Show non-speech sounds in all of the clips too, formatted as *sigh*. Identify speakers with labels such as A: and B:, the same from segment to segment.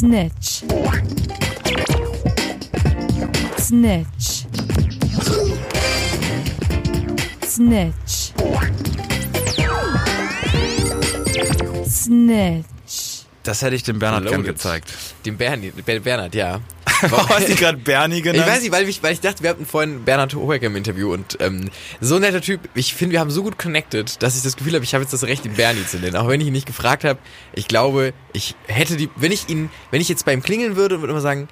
A: Snitch. Snitch. Snitch. Snitch.
B: Das hätte ich dem Bernhard gern gezeigt.
C: Dem Bernie, Ber- Bernhard, ja. *laughs*
B: Warum hast du gerade Bernie
C: Ich
B: genannt?
C: weiß nicht, weil ich, weil ich dachte, wir hatten vorhin Bernhard Hohecker im Interview und ähm, so ein netter Typ. Ich finde, wir haben so gut connected, dass ich das Gefühl habe, ich habe jetzt das Recht, den Bernie zu nennen. Auch wenn ich ihn nicht gefragt habe. Ich glaube, ich hätte die, wenn ich ihn, wenn ich jetzt bei ihm klingeln würde würde immer sagen,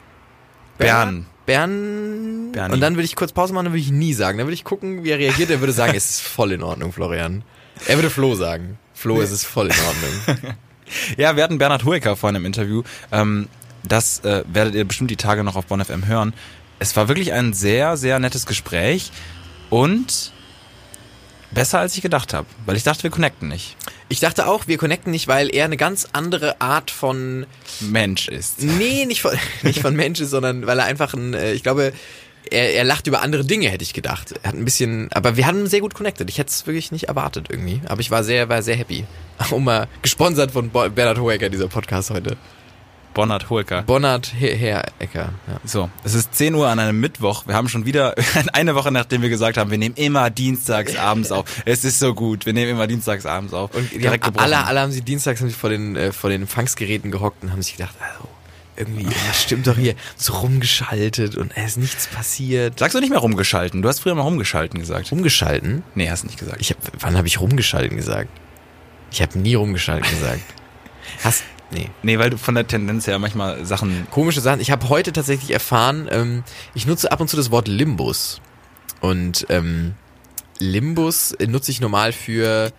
B: Bern.
C: Bern.
B: Bernie.
C: Und dann würde ich kurz Pause machen, dann würde ich nie sagen. Dann würde ich gucken, wie er reagiert. Er würde sagen, es ist voll in Ordnung, Florian. Er würde Flo sagen. Flo, es ist voll in Ordnung. *laughs*
B: Ja, wir hatten Bernhard Hoeker vorhin im Interview. Ähm, das äh, werdet ihr bestimmt die Tage noch auf Bonn FM hören. Es war wirklich ein sehr, sehr nettes Gespräch und besser als ich gedacht habe, weil ich dachte, wir connecten nicht.
C: Ich dachte auch, wir connecten nicht, weil er eine ganz andere Art von
B: Mensch ist.
C: Nee, nicht von, *laughs* nicht von Menschen, sondern weil er einfach ein, äh, ich glaube, er, er lacht über andere Dinge, hätte ich gedacht. Er hat ein bisschen, aber wir haben sehr gut connected. Ich hätte es wirklich nicht erwartet irgendwie. Aber ich war sehr, war sehr happy. *laughs* Um mal gesponsert von Bernhard Hohecker, dieser Podcast heute.
B: Bernhard Hoeker.
C: Bonnard Her Herecker. Ja.
B: So, es ist 10 Uhr an einem Mittwoch. Wir haben schon wieder *laughs* eine Woche, nachdem wir gesagt haben, wir nehmen immer dienstags abends auf. Es ist so gut, wir nehmen immer dienstags abends auf.
C: Und
B: direkt
C: haben, alle, alle haben sie dienstags haben sie vor den, äh, vor den Empfangsgeräten gehockt und haben sich gedacht, also, irgendwie, was stimmt doch hier, so rumgeschaltet und es ist nichts passiert.
B: Sagst du nicht mehr rumgeschalten? Du hast früher mal rumgeschalten gesagt.
C: Rumgeschalten?
B: Nee, hast nicht gesagt.
C: Ich hab, wann habe ich rumgeschalten gesagt? Ich habe nie rumgeschalten gesagt. *laughs* Hast nee.
B: Nee, weil du von der Tendenz her manchmal Sachen
C: Komische Sachen. Ich habe heute tatsächlich erfahren, ähm, ich nutze ab und zu das Wort Limbus. Und ähm, Limbus nutze ich normal für,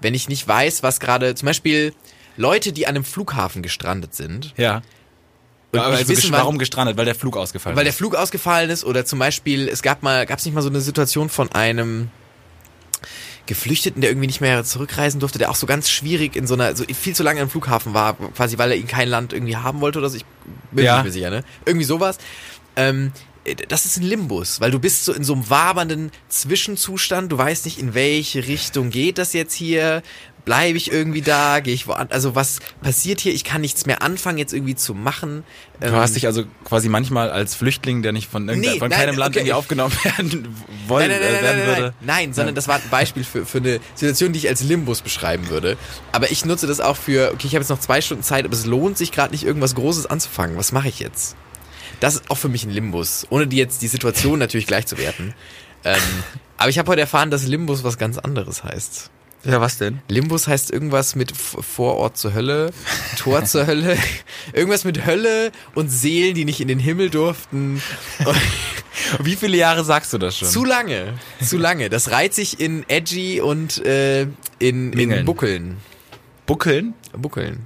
C: wenn ich nicht weiß, was gerade, zum Beispiel Leute, die an einem Flughafen gestrandet sind.
B: Ja.
C: Und
B: aber also
C: wissen,
B: warum gestrandet? Weil der Flug ausgefallen
C: Weil der
B: ist.
C: Flug ausgefallen ist oder zum Beispiel, es gab mal, gab es nicht mal so eine Situation von einem Geflüchteten, der irgendwie nicht mehr zurückreisen durfte, der auch so ganz schwierig in so einer, so viel zu lange im Flughafen war, quasi weil er ihn kein Land irgendwie haben wollte oder so. Ich bin
B: Ja.
C: nicht mehr sicher, ne? Irgendwie sowas. Ähm, das ist ein Limbus, weil du bist so in so einem wabernden Zwischenzustand, du weißt nicht, in welche Richtung geht das jetzt hier, bleibe ich irgendwie da, gehe ich woanders, also was passiert hier, ich kann nichts mehr anfangen, jetzt irgendwie zu machen.
B: Du hast dich also quasi manchmal als Flüchtling, der nicht von, irgendein,
C: Nee,
B: von
C: nein,
B: keinem Land
C: okay.
B: irgendwie aufgenommen *laughs* werden wollen,
C: Nein, nein, nein,
B: äh, werden würde.
C: nein, nein, sondern das war ein Beispiel für, für eine Situation, die ich als Limbus beschreiben würde. Aber ich nutze das auch für, okay, ich habe jetzt noch zwei Stunden Zeit, aber es lohnt sich gerade nicht, irgendwas Großes anzufangen. Was mache ich jetzt? Das ist auch für mich ein Limbus, ohne die jetzt die Situation natürlich gleich zu werten. Ähm, aber ich habe heute erfahren, dass Limbus was ganz anderes heißt.
B: Ja, was denn?
C: Limbus heißt irgendwas mit Vorort zur Hölle, Tor zur Hölle, *laughs* irgendwas mit Hölle und Seelen, die nicht in den Himmel durften. *laughs*
B: Wie viele Jahre sagst du das schon?
C: Zu lange, zu lange. Das reiht sich in edgy und äh, in, in. Buckeln.
B: Buckeln?
C: Buckeln.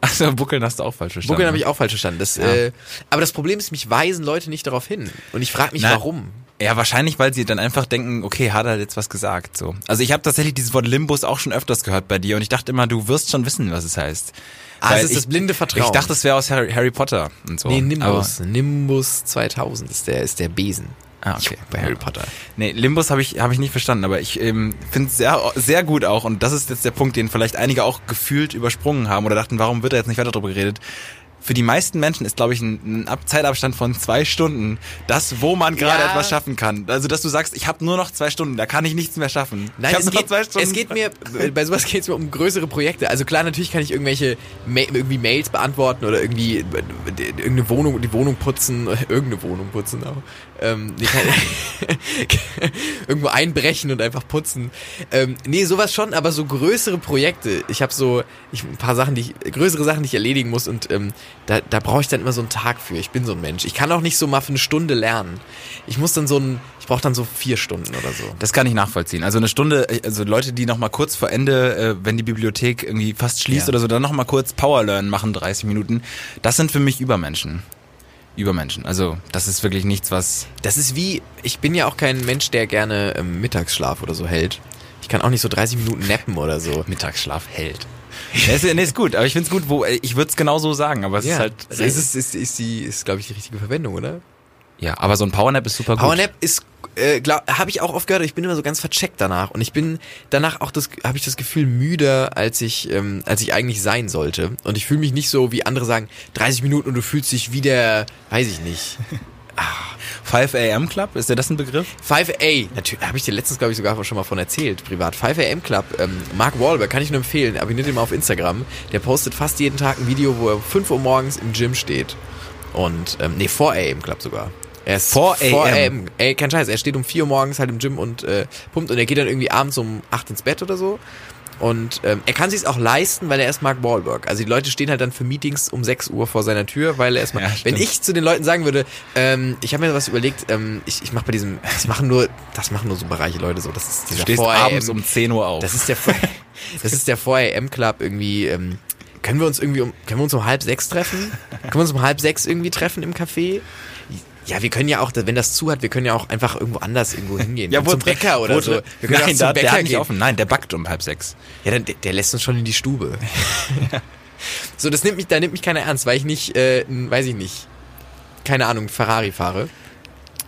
B: Achso, Buckeln hast du auch falsch verstanden.
C: Buckeln habe ich auch falsch verstanden. Das,
B: Ja.
C: äh, aber das Problem ist, mich weisen Leute nicht darauf hin. Und ich frage mich,
B: Na,
C: warum.
B: Ja, wahrscheinlich, weil sie dann einfach denken, okay, hat er jetzt was gesagt, so. Also ich habe tatsächlich dieses Wort Limbus auch schon öfters gehört bei dir und ich dachte immer, du wirst schon wissen, was es heißt.
C: Ah,
B: Weil
C: es ist
B: ich,
C: das blinde Vertrauen.
B: Ich dachte, es wäre aus Harry, Harry Potter und so.
C: Nee, Nimbus.
B: Aber,
C: Nimbus 2000 ist der, ist der Besen.
B: ah, okay.
C: Bei Harry Potter.
B: Nee, Limbus habe ich, hab ich nicht verstanden, aber ich ähm, finde es sehr, sehr gut auch und das ist jetzt der Punkt, den vielleicht einige auch gefühlt übersprungen haben oder dachten, warum wird da jetzt nicht weiter drüber geredet? Für die meisten Menschen ist, glaube ich, ein, ein Ab Zeitabstand von zwei Stunden das, wo man gerade
C: Ja.
B: etwas schaffen kann. Also, dass du sagst, ich habe nur noch zwei Stunden, da kann ich nichts mehr schaffen.
C: Nein, es geht,
B: zwei Stunden.
C: es geht mir, bei sowas geht es mir um größere Projekte. Also klar, natürlich kann ich irgendwelche Ma irgendwie Mails beantworten oder irgendwie äh, irgendeine Wohnung, die Wohnung putzen, *laughs* irgendeine Wohnung putzen auch. Ähm, nee, *laughs* irgendwo einbrechen und einfach putzen. Ähm, nee, sowas schon, aber so größere Projekte. Ich habe so ich, ein paar Sachen, die ich, größere Sachen, die ich erledigen muss und ähm, da, da brauche ich dann immer so einen Tag für. Ich bin so ein Mensch. Ich kann auch nicht so mal für eine Stunde lernen. Ich muss dann so ein, ich brauche dann so vier Stunden oder so.
B: Das kann ich nachvollziehen. Also eine Stunde, also Leute, die noch mal kurz vor Ende, äh, wenn die Bibliothek irgendwie fast schließt
C: Ja.
B: oder so, dann noch mal kurz Power Learn machen, 30 Minuten. Das sind für mich Übermenschen. Übermenschen. Also das ist wirklich nichts, was...
C: Das ist wie, ich bin ja auch kein Mensch, der gerne ähm, Mittagsschlaf oder so hält. Ich kann auch nicht so 30 Minuten nappen oder so. *laughs*
B: Mittagsschlaf hält. *laughs* nee, ist, nee, ist gut, aber ich find's gut, wo ich würde es genau so sagen, aber es ist halt
C: ist, ist, ist, ist, die, ist glaube ich, die richtige Verwendung, oder?
B: Ja, aber so ein Powernap ist super gut.
C: Powernap ist, äh, habe ich auch oft gehört, ich bin immer so ganz vercheckt danach und ich bin danach auch das, habe ich das Gefühl müder, als ich, ähm, als ich eigentlich sein sollte. Und ich fühle mich nicht so, wie andere sagen, 30 Minuten und du fühlst dich wie der, weiß ich nicht. *laughs*
B: 5 AM Club, ist dir das ein Begriff?
C: 5A, natürlich, habe ich dir letztens, glaube ich, sogar schon mal von erzählt, privat. 5am Club, ähm, Mark Wahlberg, kann ich nur empfehlen, abonniert ihn mal auf Instagram. Der postet fast jeden Tag ein Video, wo er um 5 Uhr morgens im Gym steht. Und, ähm, nee, 4am Club sogar. Er ist
B: 4
C: am. Ey, kein Scheiß, er steht um 4 Uhr morgens halt im Gym und äh, pumpt und er geht dann irgendwie abends um 8 ins Bett oder so. Und ähm, er kann sich auch leisten, weil er ist Mark Wahlberg. Also die Leute stehen halt dann für Meetings um 6 Uhr vor seiner Tür, weil er erstmal.
B: Ja,
C: wenn ich zu den Leuten sagen würde, ähm, ich habe mir was überlegt, ähm, ich, ich mache bei diesem, das machen nur, das machen nur so bereiche Leute so. Das ist
B: Du
C: dieser
B: stehst
C: 4
B: abends um 10 Uhr auf.
C: das ist der, 4 *laughs* das ist der 4 AM Club irgendwie. Ähm, können wir uns irgendwie um, können wir uns um halb sechs treffen? können wir uns um halb sechs irgendwie treffen im Café? Ja, wir können ja auch, wenn das zu hat, wir können ja auch einfach irgendwo anders irgendwo hingehen.
B: ja,
C: zum Bäcker oder so. Wir können
B: Nein,
C: auch
B: da,
C: zum
B: der
C: Bäcker
B: nicht
C: gehen.
B: offen. Nein, der backt um halb sechs.
C: Ja, dann, der, der lässt uns schon in die Stube. *laughs* so, das nimmt mich, da nimmt mich keiner ernst, weil ich nicht, äh, weiß ich nicht, keine Ahnung, Ferrari fahre,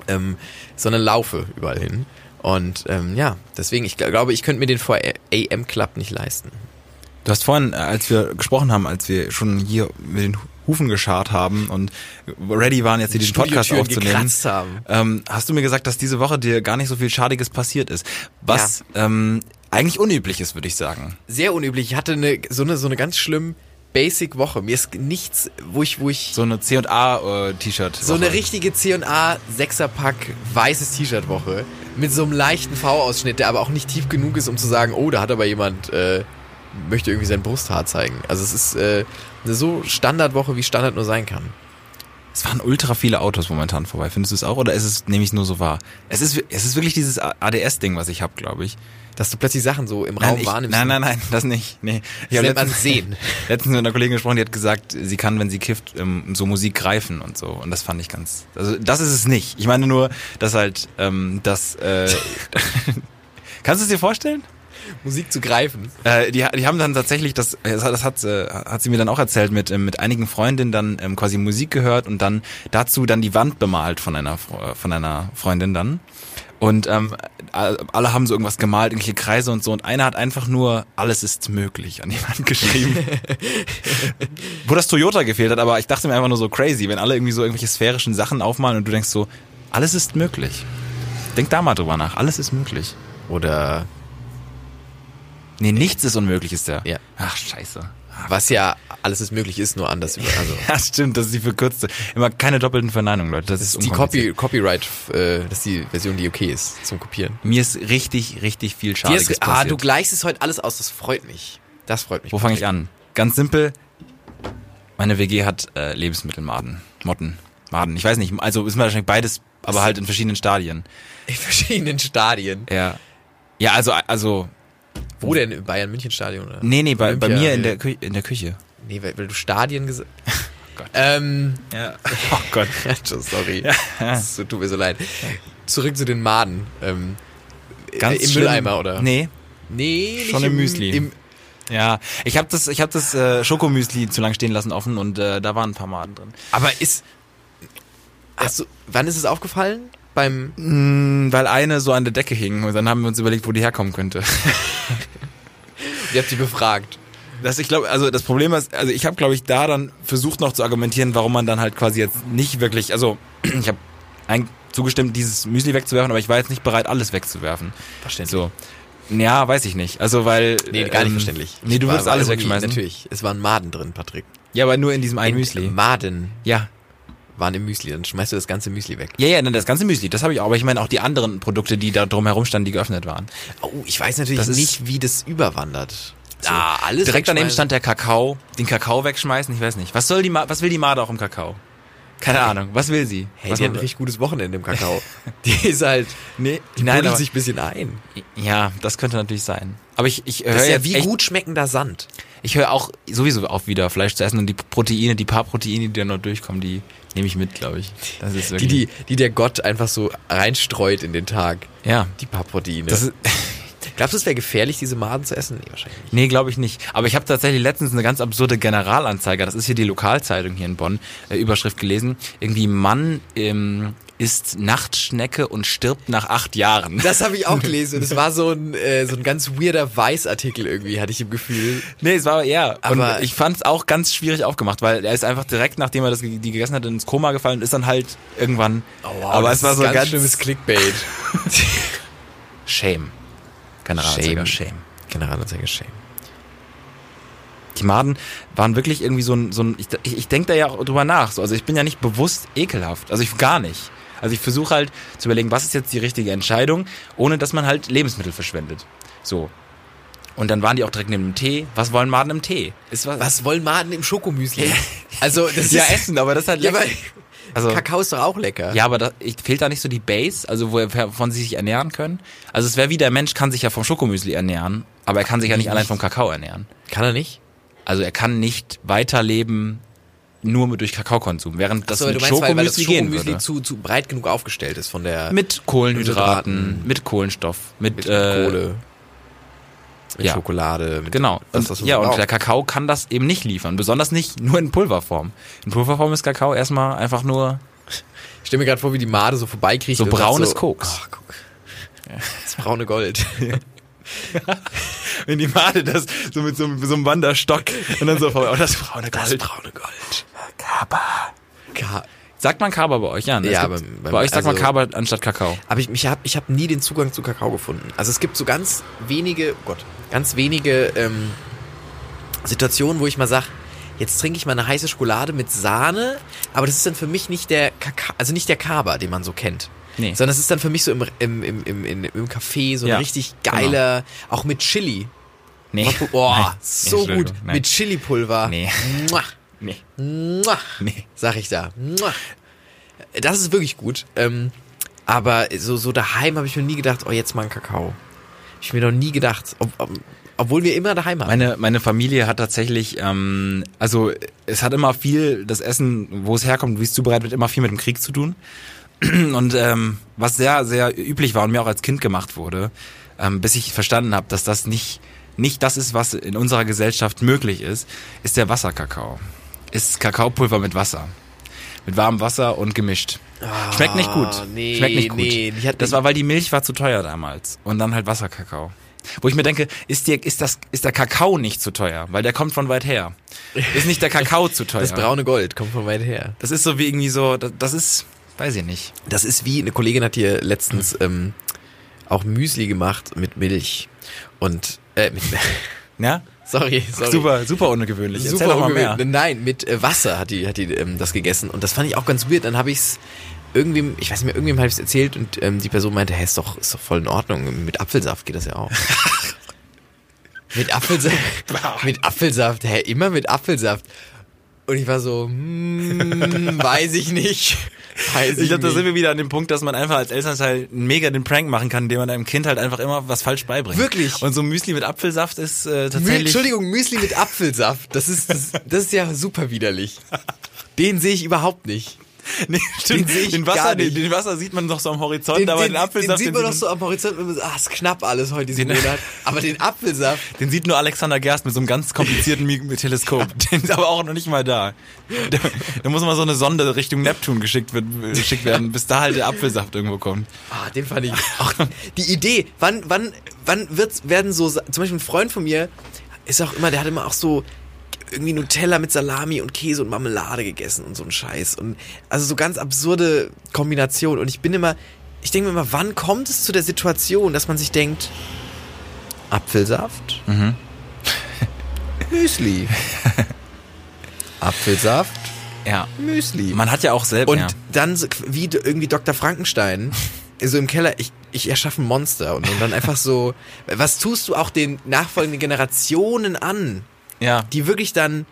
C: ähm, sondern laufe überall hin. Und ähm, ja, deswegen, ich gl- glaube, ich könnte mir den 4 AM Club nicht leisten.
B: Du hast vorhin, äh, als wir gesprochen haben, als wir schon hier mit den Hufen geschart haben und ready waren, jetzt hier diesen Podcast aufzunehmen,
C: haben.
B: ähm, hast du mir gesagt, dass diese Woche dir gar nicht so viel Schadiges passiert ist. Was ähm, eigentlich unüblich ist, würde ich sagen.
C: Sehr unüblich. Ich hatte eine, so eine, so eine ganz schlimm Basic Woche. Mir ist nichts, wo ich, wo ich
B: So eine C&A äh, T-Shirt.
C: So eine richtige C&A Sechserpack weißes T-Shirt Woche mit so einem leichten V-Ausschnitt, der aber auch nicht tief genug ist, um zu sagen, oh, da hat aber jemand äh, möchte irgendwie sein Brusthaar zeigen. Also es ist äh, eine so Standardwoche, wie Standard nur sein kann.
B: Es fahren ultra viele Autos momentan vorbei. Findest du es auch oder ist es nehme ich nur so wahr? Es ist es ist wirklich dieses ADS-Ding, was ich habe, glaube ich.
C: Dass du plötzlich Sachen so im Raum
B: Nein, ich,
C: wahrnimmst.
B: nein, nein, nein, das nicht. Nee. Ich
C: Das
B: hab
C: nennt man
B: letztens-
C: sehen. *laughs*
B: Letztens mit einer Kollegin gesprochen, die hat gesagt, sie kann, wenn sie kifft, so Musik greifen und so. Und das fand ich ganz. Also das ist es nicht. Ich meine nur, dass halt ähm, das. Äh, *laughs* *laughs* kannst du es dir vorstellen?
C: Musik zu greifen.
B: Äh, die, die haben dann tatsächlich, das, das hat, das hat, äh, hat sie mir dann auch erzählt, mit, ähm, mit einigen Freundinnen dann ähm, quasi Musik gehört und dann dazu dann die Wand bemalt von einer, Fre- von einer Freundin dann. Und ähm, all- alle haben so irgendwas gemalt, irgendwelche Kreise und so. Und einer hat einfach nur alles ist möglich an die Wand *laughs* geschrieben. Wo das Toyota gefehlt hat, aber ich dachte mir einfach nur so crazy, wenn alle irgendwie so irgendwelche sphärischen Sachen aufmalen und du denkst so, alles ist möglich. Denk da mal drüber nach, alles ist möglich.
C: Oder
B: Nee, nichts ist unmöglich, ist der.
C: Ja.
B: Ach, scheiße.
C: was ja alles ist möglich ist, nur anders. *laughs* Also
B: Ja, stimmt, das ist die verkürzte. Immer keine doppelten Verneinungen, Leute. Das,
C: das
B: ist
C: die. Copy, Copyright, äh, das ist die Version, die okay ist zum Kopieren.
B: Mir ist richtig, richtig viel
C: ist, ah, du gleichst es heute alles aus, das freut mich. Das freut mich.
B: Wo fange ich an? Ganz simpel. Meine WG hat äh, Lebensmittelmaden. Motten. Maden. Ich weiß nicht, also ist wahrscheinlich beides, aber halt in verschiedenen Stadien.
C: In verschiedenen Stadien.
B: Ja. Ja, also, also,
C: Wo denn? Im Bayern-München-Stadion? oder?
B: nee, nee, bei, bei mir in
C: ja.
B: der, Kü in der Küche.
C: Nee, weil, weil du Stadien gesagt *laughs*
B: Gott.
C: Ähm,
B: Ja. *laughs* Oh Gott. *laughs*
C: sorry. Es tut mir so leid. Zurück zu den Maden. Ähm,
B: Ganz
C: äh, Im
B: schlimm.
C: Mülleimer, oder?
B: Nee.
C: Nee,
B: Schon im Müsli.
C: Im,
B: Ja, ich habe das, ich habe das äh, Schokomüsli zu lang stehen lassen offen und äh, da waren ein paar Maden drin.
C: aber ist... Du, wann ist es aufgefallen? Beim...
B: Mm, weil eine so an der Decke hing und dann haben wir uns überlegt, wo die herkommen könnte. *laughs*
C: Ihr habt sie befragt.
B: Das, ich glaube, also das Problem ist, also ich habe, glaube ich, da dann versucht noch zu argumentieren, warum man dann halt quasi jetzt nicht wirklich, also *clears throat* ich habe eigentlich zugestimmt, dieses Müsli wegzuwerfen, aber ich war jetzt nicht bereit, alles wegzuwerfen.
C: Verständlich.
B: So. Ja, weiß ich nicht. Also weil.
C: Nee, gar nicht
B: ähm,
C: verständlich.
B: Nee, du würdest alles wegschmeißen.
C: Natürlich. Es waren Maden drin, Patrick.
B: Ja, aber nur in diesem einen
C: In-
B: Müsli.
C: Maden
B: Ja.
C: Waren im Müsli. Dann schmeißt du das ganze Müsli weg.
B: Ja, ja, dann das ganze Müsli, das habe ich auch, aber ich meine auch die anderen Produkte, die da drumherum standen, die geöffnet waren.
C: Oh, ich weiß natürlich
B: Das
C: nicht, wie das überwandert. Ah, alles
B: Direkt daneben stand der Kakao, den Kakao wegschmeißen, ich weiß nicht. Was soll die Ma was will die Made auch im Kakao? Keine Ahnung, was will sie?
C: Hey,
B: was
C: die hat ein richtig gutes Wochenende im Kakao. *laughs* die ist halt...
B: nee,
C: Die
B: nein, aber,
C: sich ein bisschen ein.
B: ja, das könnte natürlich sein. Aber ich ich höre
C: ja wie
B: echt,
C: gut schmeckender Sand.
B: ich höre auch sowieso auf wieder Fleisch zu essen und die Proteine, die paar Proteine, die da noch durchkommen, die nehme ich mit, glaube ich. Das ist
C: Die,
B: wirklich
C: die, die der Gott einfach so reinstreut in den Tag.
B: ja.
C: Die paar Proteine.
B: Das ist, *laughs*
C: Glaubst du, es wäre gefährlich, diese Maden zu essen? Nee, wahrscheinlich nicht.
B: Nee, glaube ich nicht. Aber ich habe tatsächlich letztens eine ganz absurde Generalanzeige, das ist hier die Lokalzeitung hier in Bonn, äh, Überschrift gelesen. Irgendwie Mann im, isst Nachtschnecke und stirbt nach acht Jahren. *laughs*
C: Das habe ich auch gelesen. Das war so ein, *laughs* äh, so ein ganz weirder Weiß-Artikel irgendwie, hatte ich im Gefühl.
B: Nee, es war ja.
C: Aber-
B: und ich fand es auch ganz schwierig aufgemacht, weil er ist einfach direkt, nachdem er das die gegessen hat, ins Koma gefallen und ist dann halt irgendwann. aber es war so
C: ganz,
B: ganz
C: schlimmes Clickbait. *laughs*
B: Shame. Generalanzeiger Shame.
C: Generalanzeiger Shame.
B: Die Maden waren wirklich irgendwie so ein, so ein ich, ich, ich denke da ja auch drüber nach. So. Also ich bin ja nicht bewusst ekelhaft. Also ich gar nicht. Also ich versuche halt zu überlegen, was ist jetzt die richtige Entscheidung, ohne dass man halt Lebensmittel verschwendet. So. Und dann waren die auch direkt neben dem Tee. Was wollen Maden im Tee? Ist was?
C: Was wollen Maden im Schokomüsli? Also, das *laughs*
B: Ja,
C: ist,
B: essen, aber das ist halt
C: Ja, aber
B: lecker. Also,
C: Kakao ist doch auch lecker.
B: ja, aber da, ich, fehlt da nicht so die Base, also wo, wovon sie sich ernähren können? Also es wäre wie der Mensch kann sich ja vom Schokomüsli ernähren, aber er kann sich ja nicht allein vom Kakao ernähren.
C: Kann er nicht?
B: Also er kann nicht weiterleben nur mit durch Kakaokonsum, während das
C: So,
B: mit
C: meinst, weil, das
B: Schokomüsli
C: Schokomüsli zu, zu breit genug aufgestellt ist von der
B: Mit Kohlenhydraten,
C: Hydraten.
B: mit Kohlenstoff, mit,
C: mit
B: äh,
C: Kohle, mit
B: ja.
C: Schokolade. Mit
B: Genau.
C: Das,
B: und, ja, und
C: braucht.
B: der Kakao kann das eben nicht liefern, besonders nicht nur in Pulverform. In Pulverform ist Kakao erstmal einfach nur *laughs*
C: Ich stelle mir gerade vor, wie die Made so vorbeikriecht.
B: so braunes
C: so,
B: Koks.
C: Ach, guck. Das braune Gold. *laughs*
B: Wenn die Made das so mit so, einem- so einem Wanderstock und dann so vorbei. *laughs* Oh, das braune
C: Das
B: Gold.
C: braune Gold.
B: Kaba.
C: Ka
B: Sagt man Kaba bei euch? Ja, ne?
C: Ja, beim- beim-
B: bei euch sagt man
C: also-
B: Kaba anstatt Kakao.
C: Aber ich, ich habe ich hab nie den Zugang zu Kakao gefunden. Also es gibt so ganz wenige, oh Gott, ganz wenige ähm, Situationen, wo ich mal sag, jetzt trinke ich mal eine heiße Schokolade mit Sahne, aber das ist dann für mich nicht der Kakao, also nicht der Kaba, den man so kennt.
B: Nee.
C: Sondern es ist dann für mich so im, im, im, im, im, Café so ein
B: Ja,
C: richtig geiler, auch mit Chili.
B: Nee.
C: Boah, *laughs*
B: Nein.
C: so gut.
B: Nein.
C: Mit Chili-Pulver.
B: Nee.
C: Muah.
B: Nee.
C: Muah,
B: Nee.
C: sag ich da. Muah. Das ist wirklich gut. Ähm, aber so, so daheim habe ich mir nie gedacht, oh, jetzt mal einen Kakao. Hab ich mir noch nie gedacht. Ob, ob, obwohl wir immer daheim haben.
B: Meine, meine Familie hat tatsächlich, ähm, also es hat immer viel, das Essen, wo es herkommt, wie es zubereitet wird, immer viel mit dem Krieg zu tun. *clears throat* Und ähm, was sehr, sehr üblich war und mir auch als Kind gemacht wurde, ähm, bis ich verstanden habe, dass das nicht, nicht das ist, was in unserer Gesellschaft möglich ist, ist der Wasserkakao. Ist Kakaopulver mit Wasser. Mit warmem Wasser und gemischt. Schmeckt nicht gut.
C: Ah, nee,
B: Schmeckt nicht gut.
C: nee, hat-
B: das war, weil die Milch war zu teuer damals. Und dann halt Wasserkakao. Wo ich mir denke, ist, dir, ist, das, ist der Kakao nicht zu teuer? Weil der kommt von weit her. Ist nicht der *laughs* Kakao zu teuer?
C: das braune Gold kommt von weit her.
B: Das ist so wie irgendwie so, das, das ist, weiß ich nicht.
C: Das ist wie, eine Kollegin hat hier letztens ähm, auch Müsli gemacht mit Milch. Und, äh, mit, *laughs* *laughs*
B: Ja?
C: Sorry, sorry.
B: Super, super ungewöhnlich. Erzähl
C: Super
B: doch mal mehr.
C: ungewöhnlich. Nein, mit äh, Wasser hat die, hat die ähm, das gegessen. Und das fand ich auch ganz weird. Dann habe ich's irgendwem, ich weiß nicht mehr, irgendwem habe ich es erzählt und ähm, die Person meinte, hä, ist doch, ist doch voll in Ordnung. Mit Apfelsaft geht das ja auch. *laughs* mit Apfelsaft. mit Apfelsaft, hä, immer mit Apfelsaft. Und ich war so, hm, weiß ich nicht. Weiß ich,
B: Ich glaube, da sind wir wieder an dem Punkt, dass man einfach als Elternteil mega den Prank machen kann, indem man einem Kind halt einfach immer was falsch beibringt.
C: Wirklich?
B: Und so Müsli mit Apfelsaft ist äh, tatsächlich...
C: Entschuldigung, Müsli mit Apfelsaft. Das ist, das, das ist ja super widerlich. Den sehe ich überhaupt nicht. *laughs*
B: Nee, stimmt.
C: Den
B: den, Wasser, den, den Wasser sieht man doch so am Horizont, aber den, Apfelsaft,
C: den sieht man doch
B: sieht
C: so am Horizont, wenn man ah, ist knapp alles heute diesen
B: Den-
C: Monat. Aber den Apfelsaft, *laughs*
B: Den sieht nur Alexander Gerst mit so einem ganz komplizierten Teleskop. *laughs* Den ist aber auch noch nicht mal da. Da, da muss mal so eine Sonde Richtung Neptun geschickt, wird, geschickt werden, bis da halt der Apfelsaft irgendwo kommt.
C: ah, den fand ich auch, die Idee, wann, wann, wann wird's, werden so, zum Beispiel ein Freund von mir, ist auch immer, der hat immer auch so, irgendwie Nutella mit Salami und Käse und Marmelade gegessen und so ein Scheiß. Und also so ganz absurde Kombination. Und ich bin immer, ich denke mir immer, wann kommt es zu der Situation, dass man sich denkt, Apfelsaft, Müsli. *laughs* Apfelsaft,
B: Ja.
C: Müsli.
B: Man hat ja auch selbst.
C: und
B: ja.
C: dann so wie irgendwie Dr. Frankenstein, *laughs* so im Keller, ich, ich erschaffe ein Monster und, und dann einfach so, was tust du auch den nachfolgenden Generationen an?
B: Ja.
C: die wirklich dann,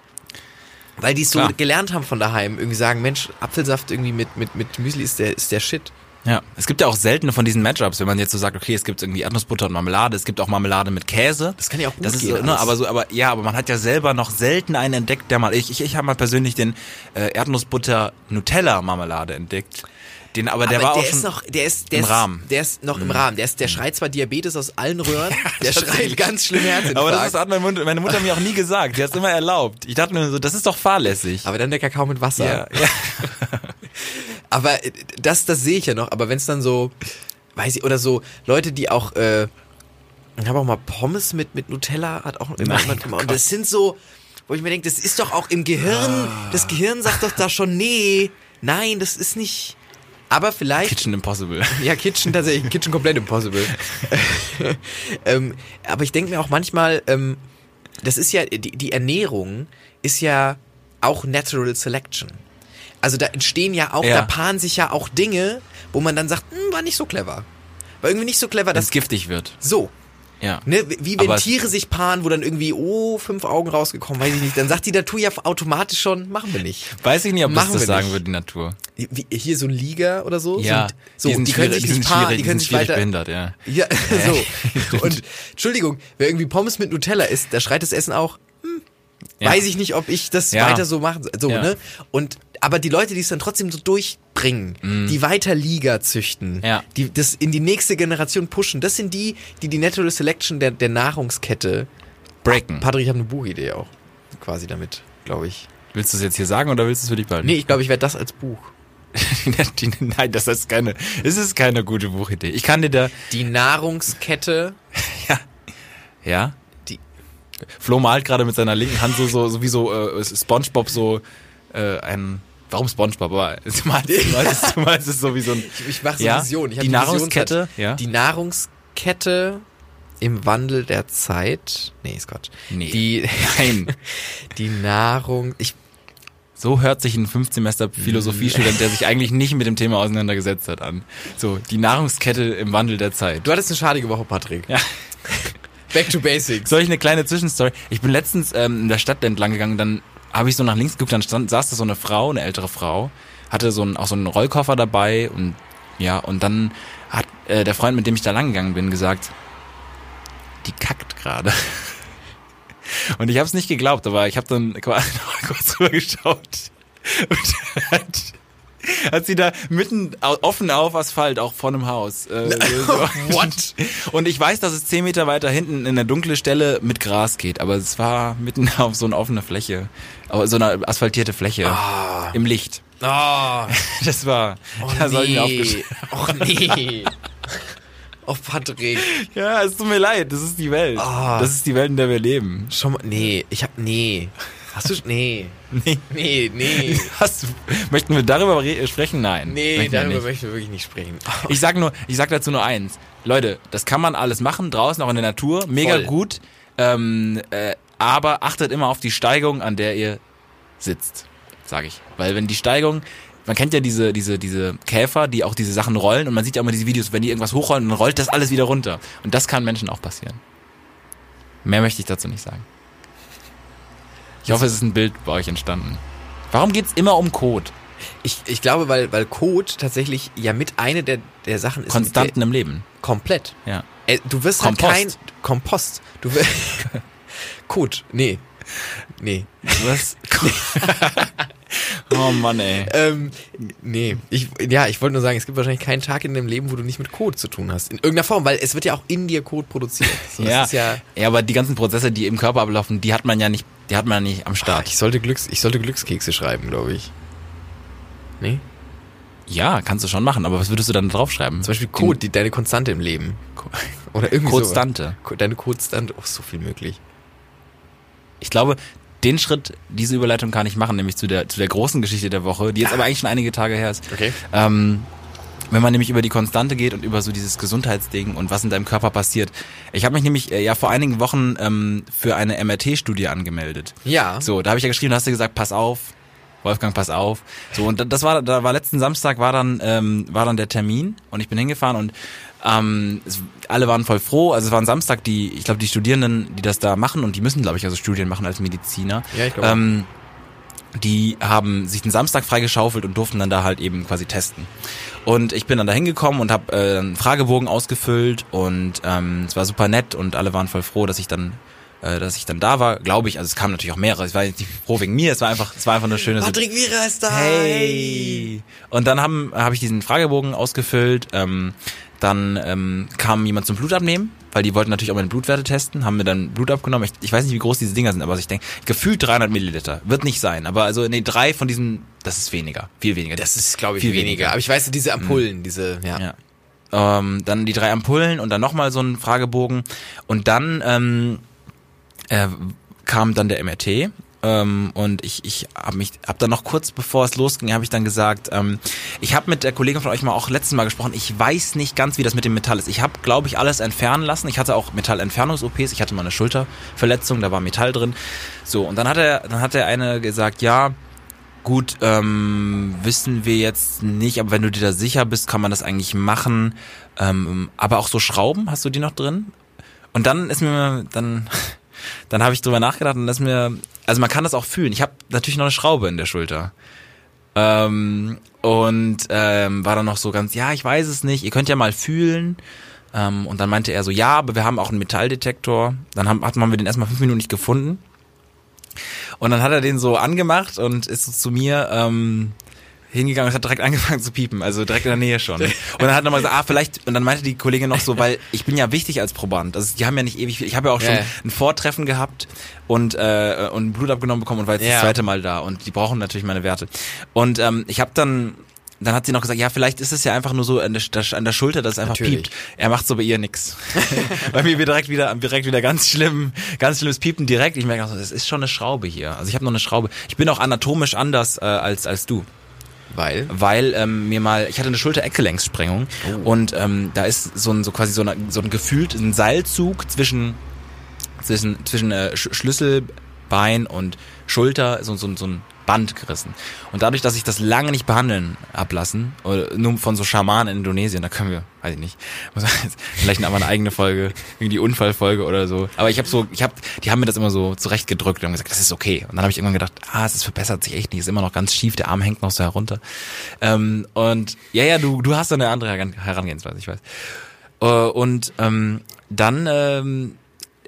C: weil die es so
B: Klar.
C: gelernt haben von daheim, irgendwie sagen, Mensch, Apfelsaft irgendwie mit, mit, mit Müsli ist der, ist der Shit.
B: Ja, es gibt ja auch seltene von diesen Matchups, wenn man jetzt so sagt, okay, es gibt irgendwie Erdnussbutter und Marmelade, es gibt auch Marmelade mit Käse.
C: Das kann ja auch gut
B: das ist
C: gehen,
B: so, ne, aber so, aber ja, aber man hat ja selber noch selten einen entdeckt, der mal ich ich, ich habe mal persönlich den äh, Erdnussbutter Nutella Marmelade entdeckt. Den aber der
C: Aber
B: war
C: der
B: auch
C: ist noch, der ist, der
B: im
C: ist,
B: Rahmen. Mhm.
C: Der ist noch im Rahmen. Der ist, der schreit zwar Diabetes aus allen Röhren, *laughs* der schreit ganz schlimm Herzinfarkt.
B: aber das hat meine Mutter, meine Mutter mir auch nie gesagt. Die hat es immer erlaubt. Ich dachte mir so, das ist doch fahrlässig.
C: aber dann der Kakao mit Wasser.
B: ja, ja. *laughs*
C: Aber äh, das, das sehe ich ja noch. Aber wenn es dann so, weiß ich, oder so Leute, die auch, äh, ich habe auch mal Pommes mit, mit Nutella, hat auch immer jemand
B: oh
C: gemacht. Und
B: Gott.
C: das sind so, wo ich mir denke, das ist doch auch im Gehirn, das Gehirn sagt doch da schon, nee, nein, das ist nicht. Aber vielleicht.
B: Kitchen Impossible.
C: Ja, Kitchen tatsächlich, Kitchen komplett impossible. *laughs* ähm, aber ich denke mir auch manchmal, ähm, das ist ja, die, die Ernährung ist ja auch Natural Selection. Also da entstehen ja auch,
B: Ja.
C: da paaren sich ja auch Dinge, wo man dann sagt, hm, war nicht so clever. War irgendwie nicht so clever, dass
B: es giftig wird.
C: so.
B: Ja.
C: Ne, wie wenn
B: Aber-
C: Tiere sich paaren, wo dann irgendwie, oh, fünf Augen rausgekommen, weiß ich nicht. Dann sagt die Natur ja automatisch schon, machen wir nicht.
B: Weiß ich nicht, ob das
C: Machen
B: das
C: wir
B: sagen
C: nicht.
B: würde, die Natur.
C: Wie, hier so ein Liga oder so?
B: Ja,
C: so,
B: die sind
C: die können sich nicht paaren, die können sich weiter,
B: behindert, ja. *laughs*
C: Ja, *laughs* so. *laughs* Und Entschuldigung, wer irgendwie Pommes mit Nutella isst, da schreit das Essen auch, hm,
B: Ja.
C: weiß ich nicht, ob ich das
B: Ja.
C: weiter so machen soll. So,
B: Ja.
C: ne? Und aber die Leute, die es dann trotzdem so durchbringen, die weiter Liga züchten.
B: Ja.
C: die das in die nächste Generation pushen, das sind die, die die Natural Selection der, der Nahrungskette.
B: Breaken.
C: Patrick, ich habe eine Buchidee auch. Quasi damit, glaube ich.
B: Willst du es jetzt hier sagen oder willst du es für dich behalten?
C: Nee, ich glaube, ich werde das als Buch. *laughs*
B: Die- Nein, das ist keine, es ist keine gute Buchidee. Ich kann dir da,
C: Die Nahrungskette. *laughs*
B: ja?
C: Die-
B: Flo malt gerade mit seiner linken Hand so, so, so wie so, äh, Spongebob so, äh, ein, warum Spongebob? Aber du malst, es- du malst es so wie so ein,
C: Ich, ich mache so
B: Ja,
C: eine Vision. Ich hab
B: die Nahrungskette, ja.
C: Die Nahrungskette im Wandel der Zeit. Nee, ist Gott.
B: Nee.
C: Die,
B: nein. *laughs* *laughs*
C: die Nahrung. Ich,
B: So hört sich ein Fünfsemester Philosophiestudent, der sich eigentlich nicht mit dem Thema auseinandergesetzt hat, an. So, die Nahrungskette im Wandel der Zeit.
C: du hattest eine schadige Woche, Patrick.
B: Ja.
C: Back to basics.
B: Soll ich eine kleine Zwischenstory? Ich bin letztens ähm, in der Stadt entlang gegangen, dann habe ich so nach links geguckt, dann stand, saß da so eine Frau, eine ältere Frau, hatte so einen, auch so einen Rollkoffer dabei und ja, und dann hat äh, der Freund, mit dem ich da lang gegangen bin, gesagt, die kackt gerade. *laughs* Und ich habe es nicht geglaubt, aber ich habe dann *laughs* quasi noch kurz rüber geschaut *laughs* und hat, hat sie da mitten offen auf Asphalt, auch vor einem Haus. Äh, so.
C: What?
B: Und ich weiß, dass es zehn Meter weiter hinten in eine dunkle Stelle mit Gras geht, aber es war mitten auf so eine offene Fläche, aber so eine asphaltierte Fläche
C: Ah.
B: im Licht.
C: Oh, *laughs*
B: Das war,
C: oh
B: mir
C: nee.
B: aufgeschrieben.
C: Och nee. *laughs* Oh, Patrick.
B: Ja, es tut mir leid, das ist die Welt.
C: Ah.
B: Das ist die Welt, in der wir leben.
C: Schon mal, nee, ich hab, nee. Hast du, nee. *laughs*
B: Nee.
C: Nee, nee.
B: Hast du, möchten wir darüber re- sprechen? Nein.
C: Nee,
B: möchten
C: darüber möchten wir wirklich nicht sprechen.
B: Ich sag nur, ich sag dazu nur eins. Leute, das kann man alles machen, draußen auch in der Natur, mega
C: Voll.
B: gut. Ähm, äh, aber achtet immer auf die Steigung, an der ihr sitzt, sage ich. Weil wenn die Steigung, man kennt ja diese, diese, diese Käfer, die auch diese Sachen rollen und man sieht ja immer diese Videos, wenn die irgendwas hochrollen, dann rollt das alles wieder runter. Und das kann Menschen auch passieren. Mehr möchte ich dazu nicht sagen. Ich hoffe, es ist ein Bild bei euch entstanden. Warum geht's immer um Code?
C: Ich, ich glaube, weil, weil Code tatsächlich ja mit eine der, der Sachen ist.
B: Konstanten
C: Der,
B: im Leben.
C: komplett.
B: Ja.
C: Äh, du wirst
B: Kompost.
C: halt kein Kompost. Du wirst *laughs* Code. Nee. Nee.
B: Was? *laughs* oh Mann, ey.
C: Ähm, nee. Ich, ja, ich wollte nur sagen, es gibt wahrscheinlich keinen Tag in deinem Leben, wo du nicht mit Code zu tun hast. In irgendeiner Form, weil es wird ja auch in dir Code produziert. So,
B: ja.
C: Ja,
B: ja, aber die ganzen Prozesse, die im Körper ablaufen, die hat man ja nicht, die hat man ja nicht am
C: Ach,
B: Start.
C: ich sollte Glücks, ich sollte Glückskekse schreiben, glaube ich. Nee?
B: Ja, kannst du schon machen, aber was würdest du dann draufschreiben?
C: Zum Beispiel Code, die, deine Konstante im Leben. Oder irgendwie.
B: Konstante.
C: Deine Konstante, oh, so viel möglich.
B: Ich glaube, den Schritt, diese Überleitung kann ich machen, nämlich zu der, zu der großen Geschichte der Woche, die jetzt aber eigentlich schon einige Tage her ist.
C: Okay.
B: Ähm, wenn man nämlich über die Konstante geht und über so dieses Gesundheitsding und was in deinem Körper passiert. Ich habe mich nämlich äh, ja vor einigen Wochen ähm, für eine MRT-Studie angemeldet.
C: Ja.
B: So, da habe ich ja geschrieben, da hast du gesagt, pass auf, Wolfgang, pass auf. So, und das war, da war letzten Samstag war dann, ähm, war dann der Termin und ich bin hingefahren und ähm, es, alle waren voll froh. Also es war ein Samstag, die, ich glaube, die Studierenden, die das da machen und die müssen, glaube ich, also Studien machen als Mediziner.
C: Ja, ich glaube.
B: Ähm, die haben sich den Samstag freigeschaufelt und durften dann da halt eben quasi testen. Und ich bin dann da hingekommen und habe äh, einen Fragebogen ausgefüllt und ähm, es war super nett und alle waren voll froh, dass ich dann äh, dass ich dann da war, glaube ich. Also es kamen natürlich auch mehrere. Ich war jetzt nicht froh wegen mir, es war einfach, es war einfach eine schöne
C: Patrick Vieira ist da.
B: Hey! Und dann haben habe ich diesen Fragebogen ausgefüllt. Ähm, dann ähm, kam jemand zum Blutabnehmen, weil die wollten natürlich auch meine Blutwerte testen, haben mir dann Blut abgenommen. Ich, ich weiß nicht, wie groß diese Dinger sind, aber ich denke, gefühlt 300 Milliliter. Wird nicht sein, aber also nee, drei von diesen, das ist weniger, viel weniger.
C: Das ist, glaube ich,
B: Viel
C: weniger.
B: weniger.
C: Aber ich weiß, diese Ampullen, diese, ja.
B: Ja. Ähm, dann die drei Ampullen und dann nochmal so ein Fragebogen. Und dann ähm, äh, kam dann der MRT. Ähm, und ich, ich habe mich, hab dann noch kurz bevor es losging, habe ich dann gesagt, ähm, ich habe mit der Kollegin von euch mal auch letztes Mal gesprochen. Ich weiß nicht ganz, wie das mit dem Metall ist. Ich habe, glaube ich, alles entfernen lassen. Ich hatte auch Metallentfernungs-OPs. Ich hatte mal eine Schulterverletzung, da war Metall drin. So und dann hat er, dann hat der eine gesagt, ja, Gut, ähm, wissen wir jetzt nicht, aber wenn du dir da sicher bist, kann man das eigentlich machen. Ähm, aber auch so Schrauben, hast du die noch drin? Und dann ist mir, dann, *laughs* dann habe ich drüber nachgedacht und das mir, also man kann das auch fühlen. Ich habe natürlich noch eine Schraube in der Schulter. Ähm, und ähm, war dann noch so ganz, ja, ich weiß es nicht, ihr könnt ja mal fühlen. Ähm, und dann meinte er so, ja, aber wir haben auch einen Metalldetektor. Dann haben, hatten wir den erstmal fünf Minuten nicht gefunden. Und dann hat er den so angemacht und ist so zu mir ähm, hingegangen und hat direkt angefangen zu piepen, also direkt in der Nähe schon. Und dann hat nochmal gesagt, ah, vielleicht, und dann meinte die Kollegin noch so, weil ich bin ja wichtig als Proband. Also die haben ja nicht ewig viel. Ich habe ja auch schon
C: ja.
B: ein Vortreffen gehabt und, äh, und Blut abgenommen bekommen und war jetzt
C: Ja.
B: das zweite Mal da. Und die brauchen natürlich meine Werte. Und ähm, ich habe dann. Dann hat sie noch gesagt, ja, vielleicht ist es ja einfach nur so an der, an der Schulter, dass es einfach
C: Natürlich.
B: piept. Er macht so bei ihr nix. *laughs* bei mir wird direkt wieder, direkt wieder ganz schlimm, ganz schlimmes Piepen direkt. Ich merke auch so, das ist schon eine Schraube hier. Also ich habe noch eine Schraube. Ich bin auch anatomisch anders äh, als als du,
C: Weil?
B: weil ähm, mir mal, ich hatte eine Schulter-Eckgelenkssprengung
C: Oh.
B: und ähm, da ist so ein so quasi so, eine, so ein gefühlt ein Seilzug zwischen zwischen zwischen äh, Sch Schlüsselbein und Schulter so, so, so ein Band gerissen. Und dadurch, dass ich das lange nicht behandeln ablassen, oder nur von so Schamanen in Indonesien, da können wir, weiß ich nicht, *laughs* vielleicht mal eine eigene Folge, irgendwie die Unfallfolge oder so. Aber ich habe so, ich habe, die haben mir das immer so zurechtgedrückt und haben gesagt, das ist okay. Und dann habe ich irgendwann gedacht, ah, es verbessert sich echt nicht, ist immer noch ganz schief, der Arm hängt noch so herunter. Ähm, und ja, ja, du, du hast eine andere Heran- Herangehensweise, ich weiß. Äh, und ähm, dann ähm,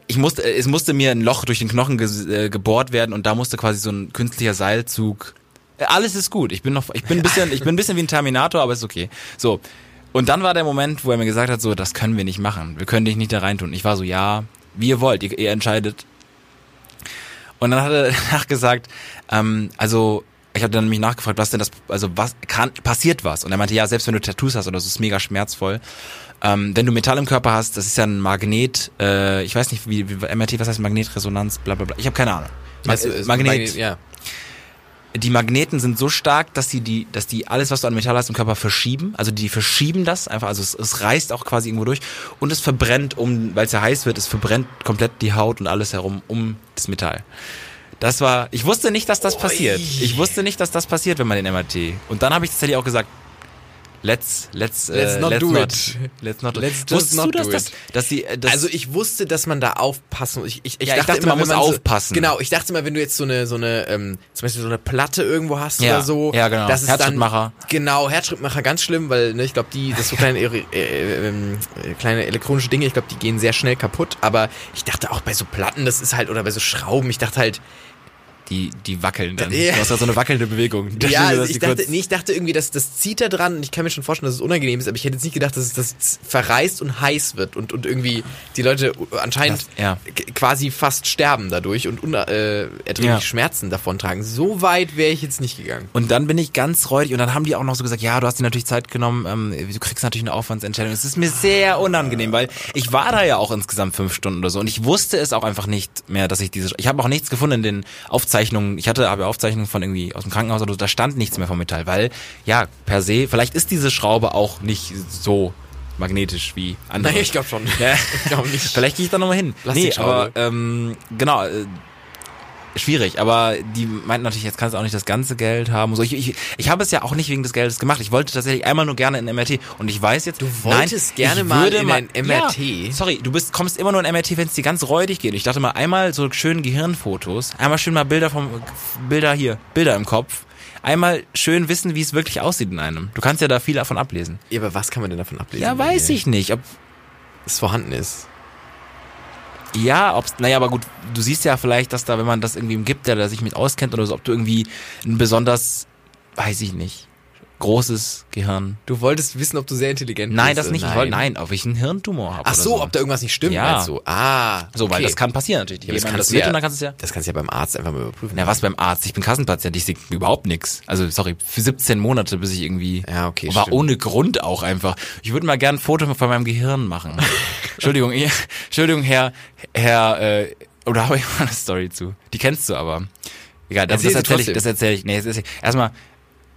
B: ich musste, es musste mir ein Loch durch den Knochen ge äh, gebohrt werden und da musste quasi so ein künstlicher Seilzug. Äh, Alles ist gut. Ich bin noch, ich bin ein bisschen, ich bin ein bisschen wie ein Terminator, aber ist okay. So. Und dann war der Moment, wo er mir gesagt hat, so, das können wir nicht machen. Wir können dich nicht da reintun. Ich war so, ja, wie ihr wollt, ihr, ihr entscheidet. Und dann hat er *laughs* danach gesagt, ähm, also ich habe dann nämlich nachgefragt, was denn das, also was kann, passiert was? Und er meinte, ja, selbst wenn du Tattoos hast oder so, ist mega schmerzvoll. Ähm, wenn du Metall im Körper hast, das ist ja ein Magnet, äh, ich weiß nicht, wie, wie MRT, was heißt Magnetresonanz, bla bla bla. Ich habe keine Ahnung.
C: Du,
B: Äh,
C: es-
B: Magnet,
C: Ja.
B: die Magneten sind so stark, dass die, die, dass die alles, was du an Metall hast im Körper verschieben. Also die verschieben das einfach, also es, es reißt auch quasi irgendwo durch und es verbrennt um, weil es ja heiß wird, es verbrennt komplett die Haut und alles herum um das Metall. Das war, ich wusste nicht, dass das passiert. Ich wusste nicht, dass das passiert, wenn man den MRT. Und dann habe ich tatsächlich auch gesagt, let's, let's, äh,
C: Let's not do
B: not,
C: it.
B: Let's not do
C: Let's
B: it.
C: just
B: Wusstest
C: not
B: du, dass
C: do
B: das,
C: it.
B: dass die, äh, das,
C: also ich wusste, dass man da aufpassen muss. Ich, ich, ich,
B: Ja, ich
C: dachte,
B: dachte,
C: immer,
B: man muss
C: so,
B: aufpassen.
C: Genau, ich dachte immer, wenn du jetzt so eine, so eine, ähm, zum Beispiel so eine Platte irgendwo hast
B: Ja,
C: oder so,
B: ja, genau.
C: das ist
B: Herzschrittmacher.
C: Dann, genau, Herzschrittmacher, ganz schlimm, weil ne, ich glaube, die, das so kleine, äh, äh, äh, kleine elektronische Dinge, ich glaube, die gehen sehr schnell kaputt. Aber ich dachte auch bei so Platten, das ist halt oder bei so Schrauben, ich dachte halt,
B: die, die wackeln dann.
C: Ja.
B: Du hast ja so eine wackelnde Bewegung. Dachte
C: ja, ich dachte, nee, ich dachte irgendwie, dass das zieht da dran und ich kann mir schon vorstellen, dass es unangenehm ist, aber ich hätte jetzt nicht gedacht, dass es das verreißt und heiß wird und, und irgendwie die Leute anscheinend
B: Das- ja.
C: quasi fast sterben dadurch und äh, erträgliche
B: Ja.
C: Schmerzen davontragen. So weit wäre ich jetzt nicht gegangen.
B: Und dann bin ich ganz räudig und dann haben die auch noch so gesagt, ja, du hast dir natürlich Zeit genommen, ähm, du kriegst natürlich eine Aufwandsentscheidung. Es ist mir sehr unangenehm, weil ich war da ja auch insgesamt fünf Stunden oder so und ich wusste es auch einfach nicht mehr, dass ich diese, ich habe auch nichts gefunden in den Aufzeichnungen, ich hatte aber Aufzeichnungen von irgendwie aus dem Krankenhaus oder so, da stand nichts mehr vom Metall, weil ja, per se, vielleicht ist diese Schraube auch nicht so magnetisch wie andere.
C: Naja, ich glaube schon.
B: Ja. *laughs*
C: Ich glaube nicht.
B: Vielleicht gehe ich da nochmal hin. Nee, aber ähm, genau, äh, schwierig. Aber die meinten natürlich, jetzt kannst du auch nicht das ganze Geld haben. So, ich, ich, ich habe es ja auch nicht wegen des Geldes gemacht. Ich wollte tatsächlich einmal nur gerne in MRT. Und ich weiß jetzt,
C: Du wolltest
B: nein,
C: gerne mal in ein MRT?
B: Ja, sorry, du bist, kommst immer nur in MRT, wenn es dir ganz räudig geht. Ich dachte mal, einmal so schön Gehirnfotos, einmal schön mal Bilder vom, Bilder hier, Bilder im Kopf. Einmal schön wissen, wie es wirklich aussieht in einem. Du kannst ja da viel davon ablesen.
C: Ja, aber was kann man denn davon ablesen?
B: Ja, weiß ich nicht. Ob,
C: Es vorhanden ist.
B: Ja, ob's, naja, aber gut, du siehst ja vielleicht, dass da, wenn man das irgendwie gibt, der da sich mit auskennt oder so, ob du irgendwie ein besonders, weiß ich nicht, großes Gehirn.
C: Du wolltest wissen, ob du sehr intelligent bist.
B: Nein, das nicht.
C: Nein.
B: Ich wollte, nein, ob ich einen Hirntumor habe.
C: Ach
B: oder
C: so, ob da irgendwas nicht stimmt,
B: Ja.
C: du? Ah.
B: So, weil
C: okay.
B: das kann passieren natürlich.
C: Ja, das kannst
B: das
C: du
B: mit
C: ja,
B: und dann kannst du ja.
C: Das kannst du ja beim Arzt einfach mal überprüfen.
B: Na, was beim Arzt? Ich bin Kassenpatient, ich sehe überhaupt nix. Also, sorry, für 17 Monate, bis ich irgendwie.
C: Ja, okay,
B: War
C: stimmt.
B: ohne Grund auch einfach. Ich würde mal gern ein Foto von meinem Gehirn machen. *laughs* Entschuldigung, ich, Entschuldigung, Herr, Herr, äh, oder *laughs* habe ich mal eine Story zu? Die kennst du aber. Egal, das,
C: Erzähl
B: das erzähle ich, das erzähle ich. Nee, das ist, erstmal,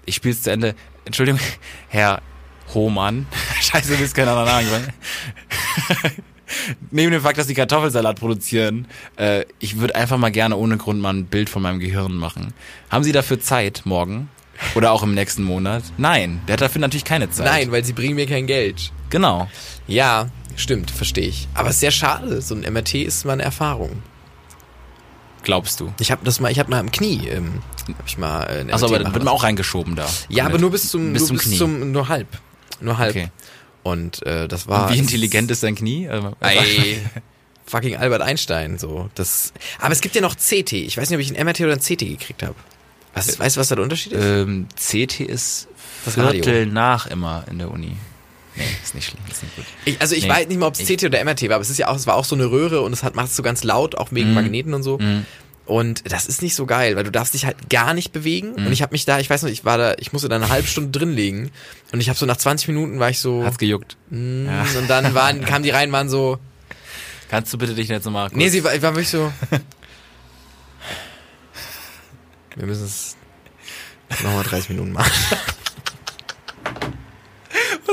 B: ich spiele es zu Ende. Entschuldigung, *laughs* Herr Hohmann. *laughs* Scheiße, du bist kein anderer Name. *laughs* Neben dem Fakt, dass die Kartoffelsalat produzieren, äh, ich würde einfach mal gerne ohne Grund mal ein Bild von meinem Gehirn machen. Haben Sie dafür Zeit morgen? Oder auch im nächsten Monat? Nein, der hat dafür natürlich keine Zeit.
C: Nein, weil sie bringen mir kein Geld.
B: Genau.
C: Ja, stimmt, verstehe ich. Aber es ist sehr schade. So ein MRT ist mal eine Erfahrung.
B: Glaubst du?
C: Ich habe das mal, ich habe mal im Knie, ähm, hab ich mal äh,
B: Achso, aber dann wird man auch reingeschoben da.
C: Ja, aber nur bis zum,
B: bis
C: nur
B: zum
C: bis
B: Knie.
C: zum, nur halb, nur halb.
B: Okay.
C: Und äh, das war.
B: Wie intelligent ist dein Knie? Also,
C: Ey, *laughs* fucking Albert Einstein, so. Das. Aber es gibt ja noch CT. Ich weiß nicht, ob ich ein MRT oder ein CT gekriegt habe. Was, weißt du, was da der Unterschied ist?
B: ähm, CT ist
C: Das
B: Viertel
C: Radio.
B: nach immer in der Uni. Nee, ist nicht schlimm, ist nicht gut.
C: Ich, also ich
B: Nee,
C: weiß nicht mal, ob es CT oder MRT war, aber es ist ja auch, es war auch so eine Röhre und es hat macht es so ganz laut, auch wegen Magneten und so. Und das ist nicht so geil, weil du darfst dich halt gar nicht bewegen.
B: Mhm.
C: Und ich habe mich da, ich weiß noch, ich war da, ich musste da eine halbe Stunde drin liegen und ich habe so nach 20 Minuten war ich so
B: Hat's gejuckt.
C: mm, und dann waren *laughs* kamen die rein, waren so,
B: Kannst du bitte dich jetzt nochmal kurz...
C: nee, sie war, ich war wirklich so. *laughs* Wir müssen es nochmal 30 Minuten machen. *laughs*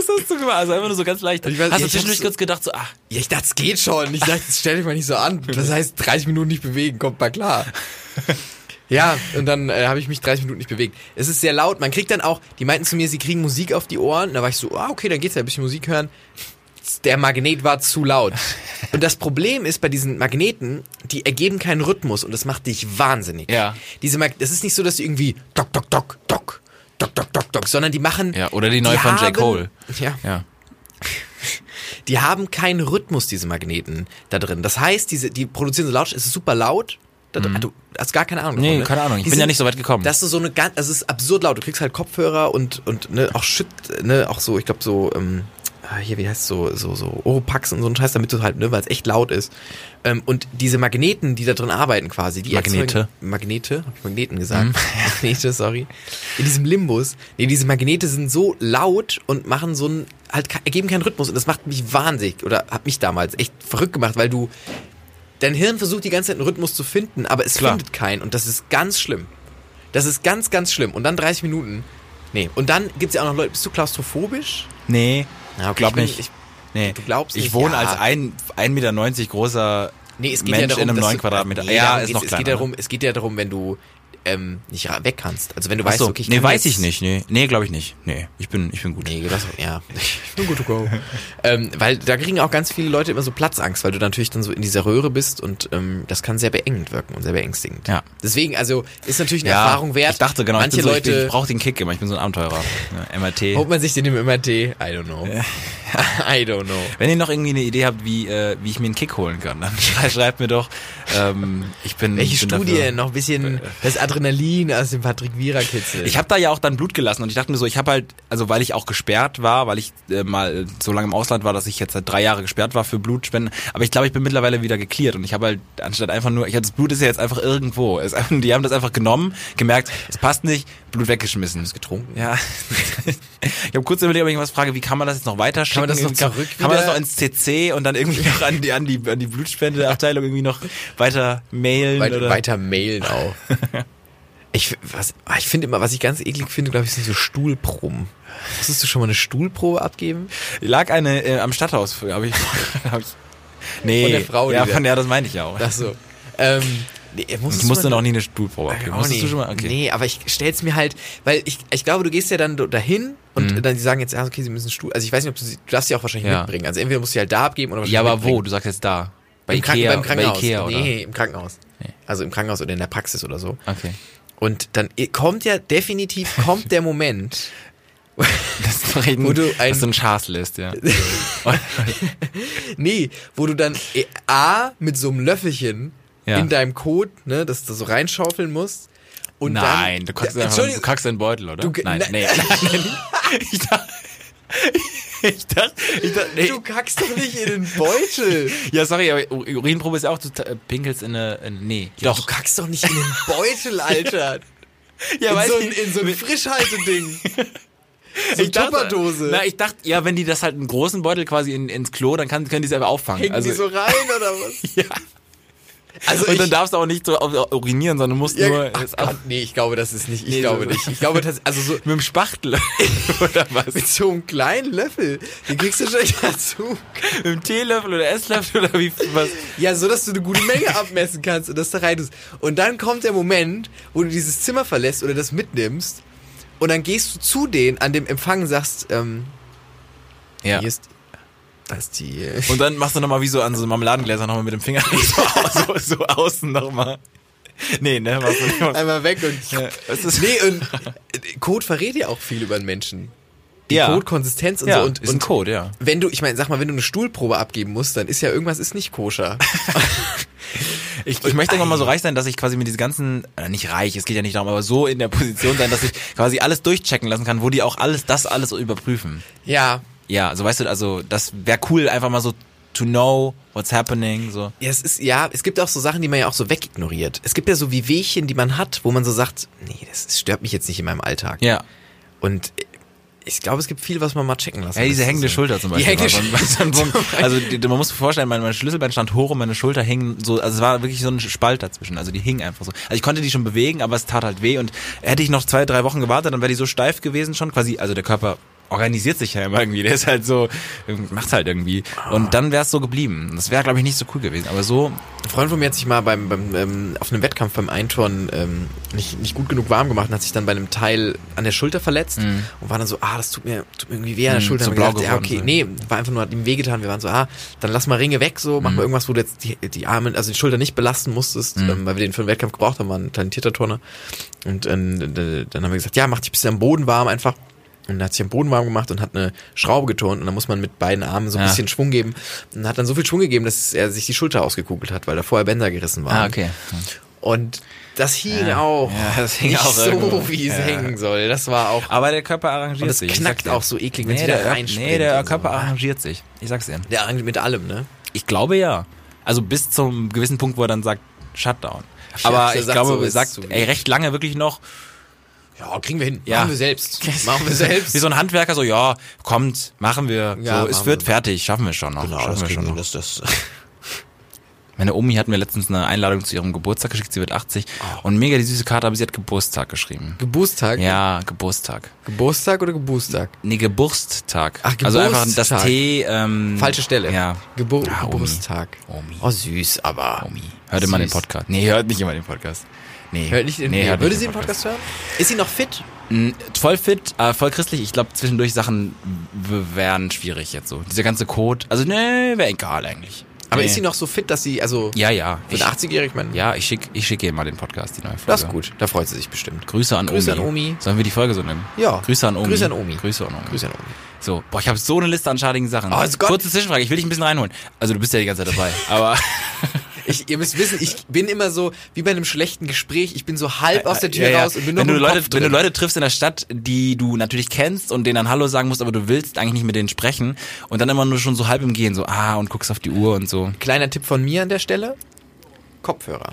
B: Was hast du gemacht? Also einfach nur so ganz leicht.
C: Ich weiß-
B: hast du zwischendurch kurz gedacht, so, ach,
C: Ja, ich dachte, es geht schon. Ich dachte, stell dich mal nicht so an. Das heißt, 30 Minuten nicht bewegen, kommt mal klar. Ja, und dann äh, habe ich mich 30 Minuten nicht bewegt. Es ist sehr laut. Man kriegt dann auch, die meinten zu mir, sie kriegen Musik auf die Ohren. Da war ich so, ah, okay, dann geht's ja, ein bisschen Musik hören. Der Magnet war zu laut. Und das Problem ist bei diesen Magneten, die ergeben keinen Rhythmus und das macht dich wahnsinnig.
B: Ja.
C: Diese Mag das ist nicht so, dass die irgendwie dock, dock, dock, dock, dock, dock, dock, dock, sondern die machen.
B: Ja, oder die neue von J.
C: haben-
B: Cole.
C: Ja,
B: Ja.
C: die haben keinen Rhythmus, diese Magneten da drin. Das heißt, diese, die produzieren so laut, es ist super laut. Da, Du hast gar keine Ahnung.
B: Mhm. Nee,
C: davon, ne?
B: keine Ahnung. Ich
C: Die
B: bin ja
C: sind-
B: nicht so weit gekommen.
C: Das ist so eine ganz, das ist absurd laut. Du kriegst halt Kopfhörer und, und ne, auch Shit, ne, auch so, ich glaube so, ähm, hier, wie heißt so, so, so Oropax und so ein Scheiß, damit du halt, ne, weil es echt laut ist. Ähm, und diese Magneten, die da drin arbeiten quasi, die
B: Magnete. Mhm.
C: erzeugen- Magnete, hab ich Magneten gesagt? *laughs* Magnete, sorry. In diesem Limbus, nee, diese Magnete sind so laut und machen so ein, halt, ergeben keinen Rhythmus und das macht mich wahnsinnig oder hat mich damals echt verrückt gemacht, weil du, dein Hirn versucht die ganze Zeit einen Rhythmus zu finden, aber es
B: Klar.
C: findet keinen und das ist ganz schlimm. Das ist ganz, ganz schlimm. Und dann 30 Minuten. Nee. Und dann gibt's ja auch noch Leute, bist du klaustrophobisch?
B: Nee,
C: Ja,
B: glaub
C: ich bin-
B: nicht.
C: Ich,
B: nee.
C: Du glaubst
B: Ich
C: nicht,
B: wohne
C: ja.
B: als ein, 1,90 Meter großer
C: nee, es geht
B: Mensch
C: ja darum,
B: in einem
C: dass
B: 9
C: du-
B: Quadratmeter.
C: Nee,
B: ja,
C: darum
B: ist noch
C: es
B: kleiner.
C: geht, ja darum, es geht ja darum, wenn du ähm, nicht weg kannst. Also wenn du weißt,
B: Achso,
C: okay, ich
B: nee, weiß ich nicht. Nee, nee glaube ich nicht. Nee, ich bin, ich bin gut.
C: Nee, das, ja. Ich bin good to go. *laughs* ähm, weil da kriegen auch ganz viele Leute immer so Platzangst, weil du natürlich dann so in dieser Röhre bist und ähm, das kann sehr beengend wirken und sehr beängstigend.
B: Ja.
C: Deswegen, also ist natürlich eine Erfahrung wert.
B: Ich dachte genau,
C: manche
B: ich, so,
C: Leute
B: ich, bin, ich brauche den Kick immer. Ich bin so ein Abenteurer. *laughs* Ja, MRT.
C: Holt man sich den im MRT? I don't know. *laughs* I don't know.
B: Wenn ihr noch irgendwie eine Idee habt, wie, äh, wie ich mir einen Kick holen kann, dann *laughs* schrei- schreibt mir doch. Ähm, ich bin.
C: Welche
B: ich bin
C: Studie?
B: Dafür.
C: Noch ein bisschen das Adrenalin aus dem Patrick Vieira Kitzel.
B: Ich habe da ja auch dann Blut gelassen und ich dachte mir so, ich habe halt, also weil ich auch gesperrt war, weil ich äh, mal äh, so lange im Ausland war, dass ich jetzt seit drei Jahre gesperrt war für Blutspenden. Aber ich glaube, ich bin mittlerweile wieder geklärt und ich habe halt anstatt einfach nur, ich hab, das Blut ist ja jetzt einfach irgendwo. Es, ist *laughs* die haben das einfach genommen, gemerkt, es passt nicht, Blut weggeschmissen.
C: getrunken.
B: Ja. ich habe kurz überlegt, ob ich was frage, wie kann man das jetzt noch weiter schicken?
C: man das noch zurück
B: Kann man das noch ins CC und dann irgendwie noch an die, an die, an die Blutspendeabteilung irgendwie noch weiter mailen?
C: Weit,
B: oder?
C: weiter mailen auch. *laughs* Ich, was, ah, ich finde immer, was ich ganz eklig finde, glaube ich, sind so Stuhlproben. Musstest du schon mal eine Stuhlprobe abgeben?
B: Lag eine äh, am Stadthaus, habe ich, *laughs* hab ich. Nee,
C: Von der Frau,
B: ja, von der, das meinte ich ja auch.
C: Ach so. Ähm, nee,
B: ich musste
C: mal-
B: noch nie eine Stuhlprobe abgeben.
C: Auch
B: Musstest du schon mal? Okay.
C: Nee, aber ich stell's mir halt, weil ich, ich glaube, du gehst ja dann dahin und
B: Mhm.
C: dann die sagen jetzt, ja, okay, sie müssen Stuhl, also ich weiß nicht, ob du du darfst sie auch wahrscheinlich
B: Ja.
C: mitbringen. Also entweder musst du sie halt da abgeben oder
B: Ja, aber wo?
C: mitbringen.
B: Du sagst jetzt da. Bei
C: Im
B: Ikea,
C: beim Krankenhaus.
B: Bei Ikea, oder?
C: Nee, im Krankenhaus.
B: Nee.
C: Also im Krankenhaus oder in der Praxis oder so.
B: Okay.
C: Und dann kommt ja definitiv kommt der Moment,
B: Das ein,
C: Wo du ein-
B: so ein Schaßlist, ja. *laughs*
C: nee, wo du dann äh, A mit so einem Löffelchen
B: Ja.
C: in deinem Code, ne, das du so reinschaufeln musst Und
B: Nein,
C: dann,
B: du kackst,
C: Ja,
B: einfach, du kackst deinen Beutel, oder?
C: Du
B: nein,
C: ne-
B: nee, nein. *laughs* Ich dachte, ich dachte, ich dachte, nee.
C: du kackst doch nicht in den Beutel.
B: Ja, sorry, aber Ur- Urinprobe ist ja auch, du pinkelst in eine, in, nee,
C: Du kackst doch nicht in den *laughs* Beutel, Alter.
B: Ja,
C: in, so ein, in so ein Frischhalteding. *laughs* So
B: ich
C: Tupperdose.
B: Na, ich dachte, ja, wenn die das halt einen großen Beutel quasi in, ins Klo, dann kann, können die es einfach auffangen.
C: Hängen
B: also,
C: die so rein oder was?
B: ja.
C: Also
B: Und dann darfst du auch nicht so urinieren, sondern musst
C: ja,
B: nur
C: ach Gott, nee, ich glaube, das ist nicht. Ich
B: Nee,
C: glaube
B: so-
C: nicht. Ich glaube, das, also so
B: mit dem Spachtel *laughs* oder was?
C: mit so einem kleinen Löffel, den kriegst du schon dazu.
B: mit dem Teelöffel oder Esslöffel oder wie was?
C: Ja, so dass du eine gute Menge abmessen kannst und das da rein tust. Und dann kommt der Moment, wo du dieses Zimmer verlässt oder das mitnimmst und dann gehst du zu denen an dem Empfang und sagst, ähm,
B: Ja.
C: hier ist, da ist die.
B: Und dann machst du nochmal wie so an so Marmeladengläser nochmal mit dem Finger *laughs* so, so, so außen nochmal. Nee, ne, machst du nicht mal.
C: Einmal weg und.
B: Ja,
C: nee, und äh, Code verrät ja auch viel über einen Menschen. Die
B: Ja.
C: Codekonsistenz und
B: Ja,
C: so. Und,
B: ist ein
C: und
B: Code, ja.
C: wenn du, ich meine, sag mal, wenn du eine Stuhlprobe abgeben musst, dann ist ja irgendwas ist nicht koscher. *laughs*
B: Ich, ich möchte irgendwann mal so reich sein, dass ich quasi mit diesen ganzen, äh, nicht reich, es geht ja nicht darum, aber so in der Position sein, dass ich quasi alles durchchecken lassen kann, wo die auch alles, das alles überprüfen.
C: ja.
B: Ja, also weißt du, also das wäre cool, einfach mal so to know what's happening, so.
C: Ja, es ist, ja, es gibt auch so Sachen, die man ja auch so wegignoriert. Es gibt ja so wie Wehchen, die man hat, wo man so sagt, nee, das, stört mich jetzt nicht in meinem Alltag.
B: Ja.
C: Und ich glaube, es gibt viel, was man mal checken lassen
B: Ja, diese hängende
C: so.
B: Schulter zum
C: Die
B: Beispiel.
C: hängende
B: so so ein- *laughs*
C: Schulter.
B: also die, man muss sich vorstellen, mein, mein Schlüsselbein stand hoch und meine Schulter hing so, also es war wirklich so ein Spalt dazwischen. Also die hing einfach so. Also ich konnte die schon bewegen, aber es tat halt weh und hätte ich noch zwei, drei Wochen gewartet, dann wäre die so steif gewesen schon, quasi, also der Körper organisiert sich ja immer irgendwie, der ist halt so, macht's halt irgendwie. Und dann wäre es so geblieben. Das wäre, glaube ich, nicht so cool gewesen. Aber so,
C: Ein Freund von mir hat sich mal beim, beim ähm, auf einem Wettkampf beim Einturnen ähm, nicht, nicht gut genug warm gemacht und hat sich dann bei einem Teil an der Schulter verletzt und war dann so, ah, das tut mir, tut mir irgendwie weh an der
B: Mhm,
C: Schulter.
B: so
C: wir
B: blau
C: ja,
B: geworden
C: okay,
B: sein.
C: nee, war einfach nur, hat ihm wehgetan. Wir waren so, ah, dann lass mal Ringe weg, so,
B: Mhm.
C: mach mal irgendwas, wo du jetzt die, die Arme, also die Schulter nicht belasten musstest, ähm, weil wir den für den Wettkampf gebraucht haben, war ein talentierter Turner. Und d- dann haben wir gesagt, ja, mach dich ein bisschen am Boden warm einfach. Und dann hat sich am Boden warm gemacht und hat eine Schraube geturnt und dann muss man mit beiden Armen so ein
B: Ja.
C: bisschen Schwung geben. Und hat dann so viel Schwung gegeben, dass er sich die Schulter ausgekugelt hat, weil da vorher Bänder gerissen waren.
B: ah, okay.
C: Und das hing
B: Ja.
C: auch.
B: Ja, das hing
C: nicht
B: auch
C: so,
B: irgendwo.
C: wie es
B: Ja.
C: hängen soll. Das war auch.
B: Aber der Körper arrangiert
C: Und es
B: sich. ich
C: knackt auch so eklig, wenn's
B: nee,
C: wieder
B: der,
C: reinspringt
B: nee, der
C: und so.
B: Körper arrangiert sich. Ich sag's dir.
C: Der arrangiert mit allem, ne?
B: Ich glaube ja. Also bis zum gewissen Punkt, wo er dann sagt, Shutdown. Aber ich
C: sagt
B: glaube,
C: so,
B: er sagt
C: zu
B: ey, recht lange wirklich noch,
C: Ja, kriegen wir hin.
B: Ja.
C: Machen wir selbst. *laughs* Machen wir selbst.
B: wie so ein Handwerker, so, ja, kommt, machen wir.
C: Ja,
B: so, es wird
C: wir.
B: fertig, schaffen wir schon noch.
C: Genau,
B: schaffen wir schon
C: wir.
B: noch.
C: Das, das. *laughs*
B: Meine Omi hat mir letztens eine Einladung zu ihrem Geburtstag geschickt, sie wird 80 und mega die süße Karte, aber sie hat Geburtstag geschrieben.
C: Geburtstag?
B: Ja, Geburtstag.
C: Geburtstag oder Geburtstag?
B: Nee, Geburtstag.
C: Ach,
B: Also einfach das
C: Geburtstag.
B: T, ähm,
C: Falsche Stelle.
B: Ja.
C: Gebur
B: Ah, Omi.
C: Geburtstag.
B: Omi.
C: Oh, süß, aber.
B: Omi. Hört immer den
C: Süß.
B: Podcast. Nee, hört nicht immer den Podcast. Nee.
C: Hört nicht
B: nee, hört
C: würde
B: nicht
C: sie den Podcast hören? Ist sie noch fit?
B: Mm, Voll fit, äh, voll christlich. Ich glaube, zwischendurch Sachen wären schwierig jetzt so. Dieser ganze Code. Also, nee, wäre egal eigentlich.
C: Aber
B: nee.
C: ist sie noch so fit, dass sie, also,
B: Ja, ja.
C: für
B: Ich,
C: eine 80-Jährige, ich meine,
B: ja, ich schicke ich schick ihr mal den Podcast, die neue Folge.
C: das ist gut. Da freut sie sich bestimmt.
B: Grüße an
C: Grüße
B: Omi.
C: an Omi.
B: Sollen wir die Folge so nennen?
C: Ja.
B: Grüße an Omi.
C: Grüße an Omi.
B: Grüße an Omi.
C: Grüße an Omi.
B: So, boah, ich habe so eine Liste an schadigen Sachen.
C: Oh, Gott.
B: Kurze Zwischenfrage, ich will dich ein bisschen reinholen. Also du bist ja die ganze Zeit dabei, *laughs* aber *laughs*
C: Ich, ihr müsst wissen, ich bin immer so, wie bei einem schlechten Gespräch, ich bin so halb aus der Tür
B: Ja, ja.
C: raus und bin nur
B: wenn, du Leute, wenn du. Leute triffst in der Stadt, die du natürlich kennst und denen dann Hallo sagen musst, aber du willst eigentlich nicht mit denen sprechen und dann immer nur schon so halb im Gehen, so ah und guckst auf die Uhr und so.
C: Kleiner Tipp von mir an der Stelle, Kopfhörer.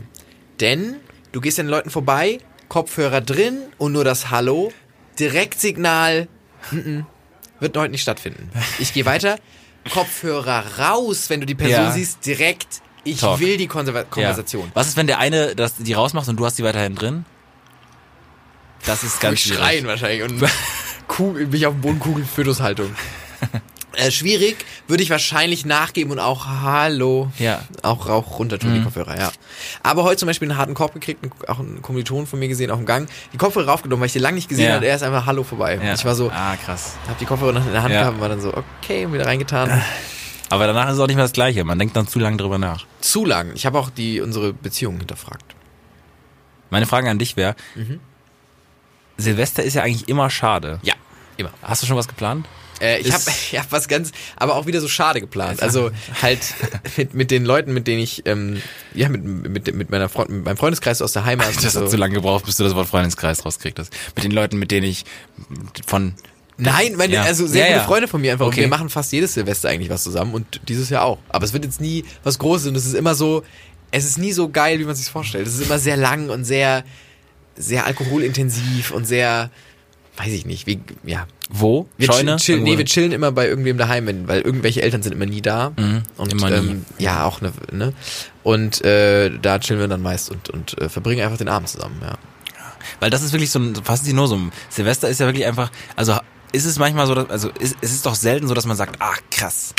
C: Denn du gehst an den Leuten vorbei, Kopfhörer drin und nur das Hallo, Direktsignal, mm -mm, wird heute nicht stattfinden. Ich gehe weiter, Kopfhörer raus, wenn du die Person
B: Ja.
C: siehst, direkt, ich
B: Talk.
C: will die Konserva Konversation.
B: Ja. Was ist, wenn der eine das, die rausmacht und du hast die weiterhin drin? Das ist ganz
C: ich
B: schwierig.
C: schreien wahrscheinlich und Kugel, mich auf den Boden kugeln, Fötushaltung. *laughs* Äh, schwierig, würde ich wahrscheinlich nachgeben und auch Hallo.
B: Ja.
C: Auch Rauch runter tun, die Kopfhörer, ja. Aber heute zum Beispiel einen harten Korb gekriegt, auch einen Kommiliton von mir gesehen, auch im Gang. Die Kopfhörer raufgenommen, weil ich die lange nicht gesehen
B: Ja.
C: habe. Er ist einfach Hallo vorbei.
B: Ja.
C: Ich war so,
B: ah krass.
C: hab die Kopfhörer noch in der Hand
B: Ja.
C: gehabt und war dann so, okay, wieder reingetan. *laughs*
B: Aber danach ist es auch nicht mehr das Gleiche. Man denkt dann zu lange drüber nach.
C: Zu lang. Ich habe auch die unsere Beziehung hinterfragt.
B: Meine Frage an dich wäre: Silvester ist ja eigentlich immer schade.
C: Ja, immer.
B: Hast du schon was geplant?
C: Äh, ich habe *laughs* ich hab was ganz, aber auch wieder so schade geplant. Also halt *laughs* mit, mit den Leuten, mit denen ich, ähm, ja, mit, mit, mit, meiner Freund, mit meinem Freundeskreis aus der Heimat.
B: Das
C: so.
B: hat zu lange gebraucht, bis du das Wort Freundeskreis rauskriegst. hast. Mit den Leuten, mit denen ich von
C: Nein, meine,
B: Ja.
C: also sehr
B: Ja,
C: gute. Freunde von mir einfach. Und
B: Okay.
C: wir machen fast jedes Silvester eigentlich was zusammen und dieses Jahr auch. Aber es wird jetzt nie was Großes und es ist immer so, es ist nie so geil, wie man sich vorstellt. Es ist immer sehr lang und sehr, sehr alkoholintensiv und sehr, weiß ich nicht, wie, ja.
B: wo?
C: Wir
B: Scheune?
C: chill, nee, wir chillen immer bei irgendwem daheim, weil irgendwelche Eltern sind immer nie da.
B: Mhm,
C: Und
B: immer nie.
C: Ähm, ja, auch ne, ne? Und äh, da chillen wir dann meist und, und äh, verbringen einfach den Abend zusammen, ja.
B: Weil das ist wirklich so ein fast nur so ein Silvester ist ja wirklich einfach, also ist es manchmal so, dass, also ist, es ist doch selten so, dass man sagt, ach krass,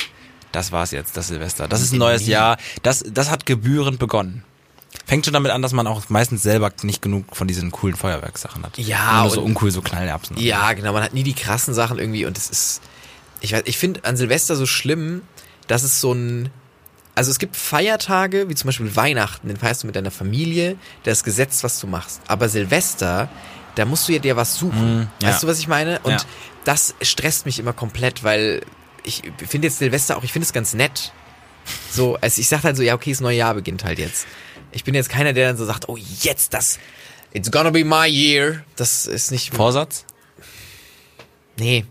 B: das war's jetzt, das Silvester, das ist ein neues. Jahr, das, das hat gebührend begonnen. Fängt schon damit an, dass man auch meistens selber nicht genug von diesen coolen Feuerwerkssachen hat.
C: Ja,
B: Nur so uncool, so Knallerbsen.
C: Ja, genau, man hat nie die krassen Sachen irgendwie und es ist, ich weiß, ich finde an Silvester so schlimm, dass es so ein, also es gibt Feiertage, wie zum Beispiel Weihnachten, den feierst du mit deiner Familie, da ist Gesetz, was du machst. Aber Silvester, da musst du ja dir was suchen.
B: Mhm, ja.
C: Weißt du, was ich meine? Und
B: Ja.
C: das stresst mich immer komplett, weil ich finde jetzt Silvester auch, ich finde es ganz nett. So, also ich sag halt so, ja, okay, das neue Jahr beginnt halt jetzt. Ich bin jetzt keiner, der dann so sagt, oh, jetzt das, it's gonna be my year. Das ist nicht,
B: Vorsatz?
C: Nee,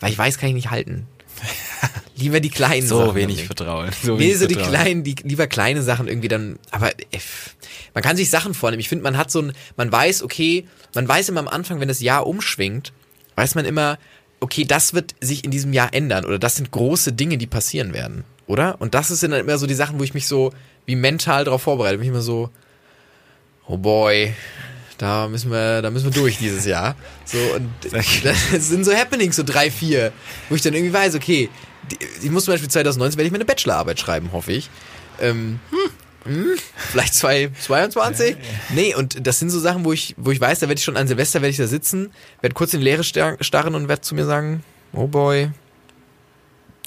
C: weil ich weiß, kann ich nicht halten. *laughs* Lieber die kleinen
B: So
C: Sachen.
B: wenig. Vertrauen. So
C: Nee,
B: wenig
C: so die
B: Vertrauen.
C: kleinen, die lieber kleine Sachen irgendwie dann, aber äh, man kann sich Sachen vornehmen. Ich finde, man hat so ein, man weiß, okay, man weiß immer am Anfang, wenn das Jahr umschwingt, weiß man immer, okay, das wird sich in diesem Jahr ändern oder das sind große Dinge, die passieren werden, oder? Und das sind dann immer so die Sachen, wo ich mich so wie mental darauf vorbereite, bin ich immer so, oh boy, da müssen wir, da müssen wir durch dieses Jahr. So, und *laughs* *laughs* das sind so Happenings, so drei, vier, wo ich dann irgendwie weiß, okay, ich muss zum Beispiel 2019 werde ich meine Bachelorarbeit schreiben, hoffe ich. Ähm, hm, vielleicht zwei, 22? Nee, und das sind so Sachen, wo ich, wo ich weiß, da werde ich schon an Silvester werde ich da sitzen, werde kurz in die Leere star- starren und werde zu mir sagen, oh boy,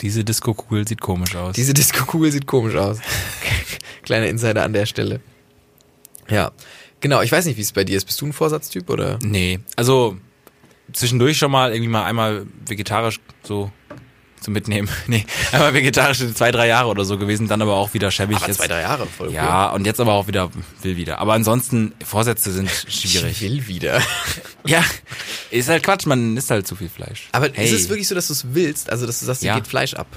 B: Diese Disco-Kugel sieht komisch aus.
C: diese Disco-Kugel sieht komisch aus. *laughs* Kleiner Insider an der Stelle. Ja. Genau, ich weiß nicht, wie es bei dir ist. Bist du ein Vorsatztyp oder?
B: Nee, also zwischendurch schon mal irgendwie mal einmal vegetarisch so zu mitnehmen. *laughs* Nee, einmal vegetarisch in zwei, drei Jahre oder so gewesen, dann aber auch wieder schäbig.
C: Aber
B: jetzt.
C: zwei, drei Jahre, voll cool.
B: Ja, und jetzt aber auch wieder, will wieder. Aber ansonsten, Vorsätze sind
C: Ich
B: schwierig.
C: will wieder. *laughs*
B: Ja, ist halt Quatsch, man isst halt zu viel Fleisch.
C: Aber
B: Hey.
C: ist es wirklich so, dass du es willst? Also, dass du sagst,
B: Ja.
C: geht Fleisch ab?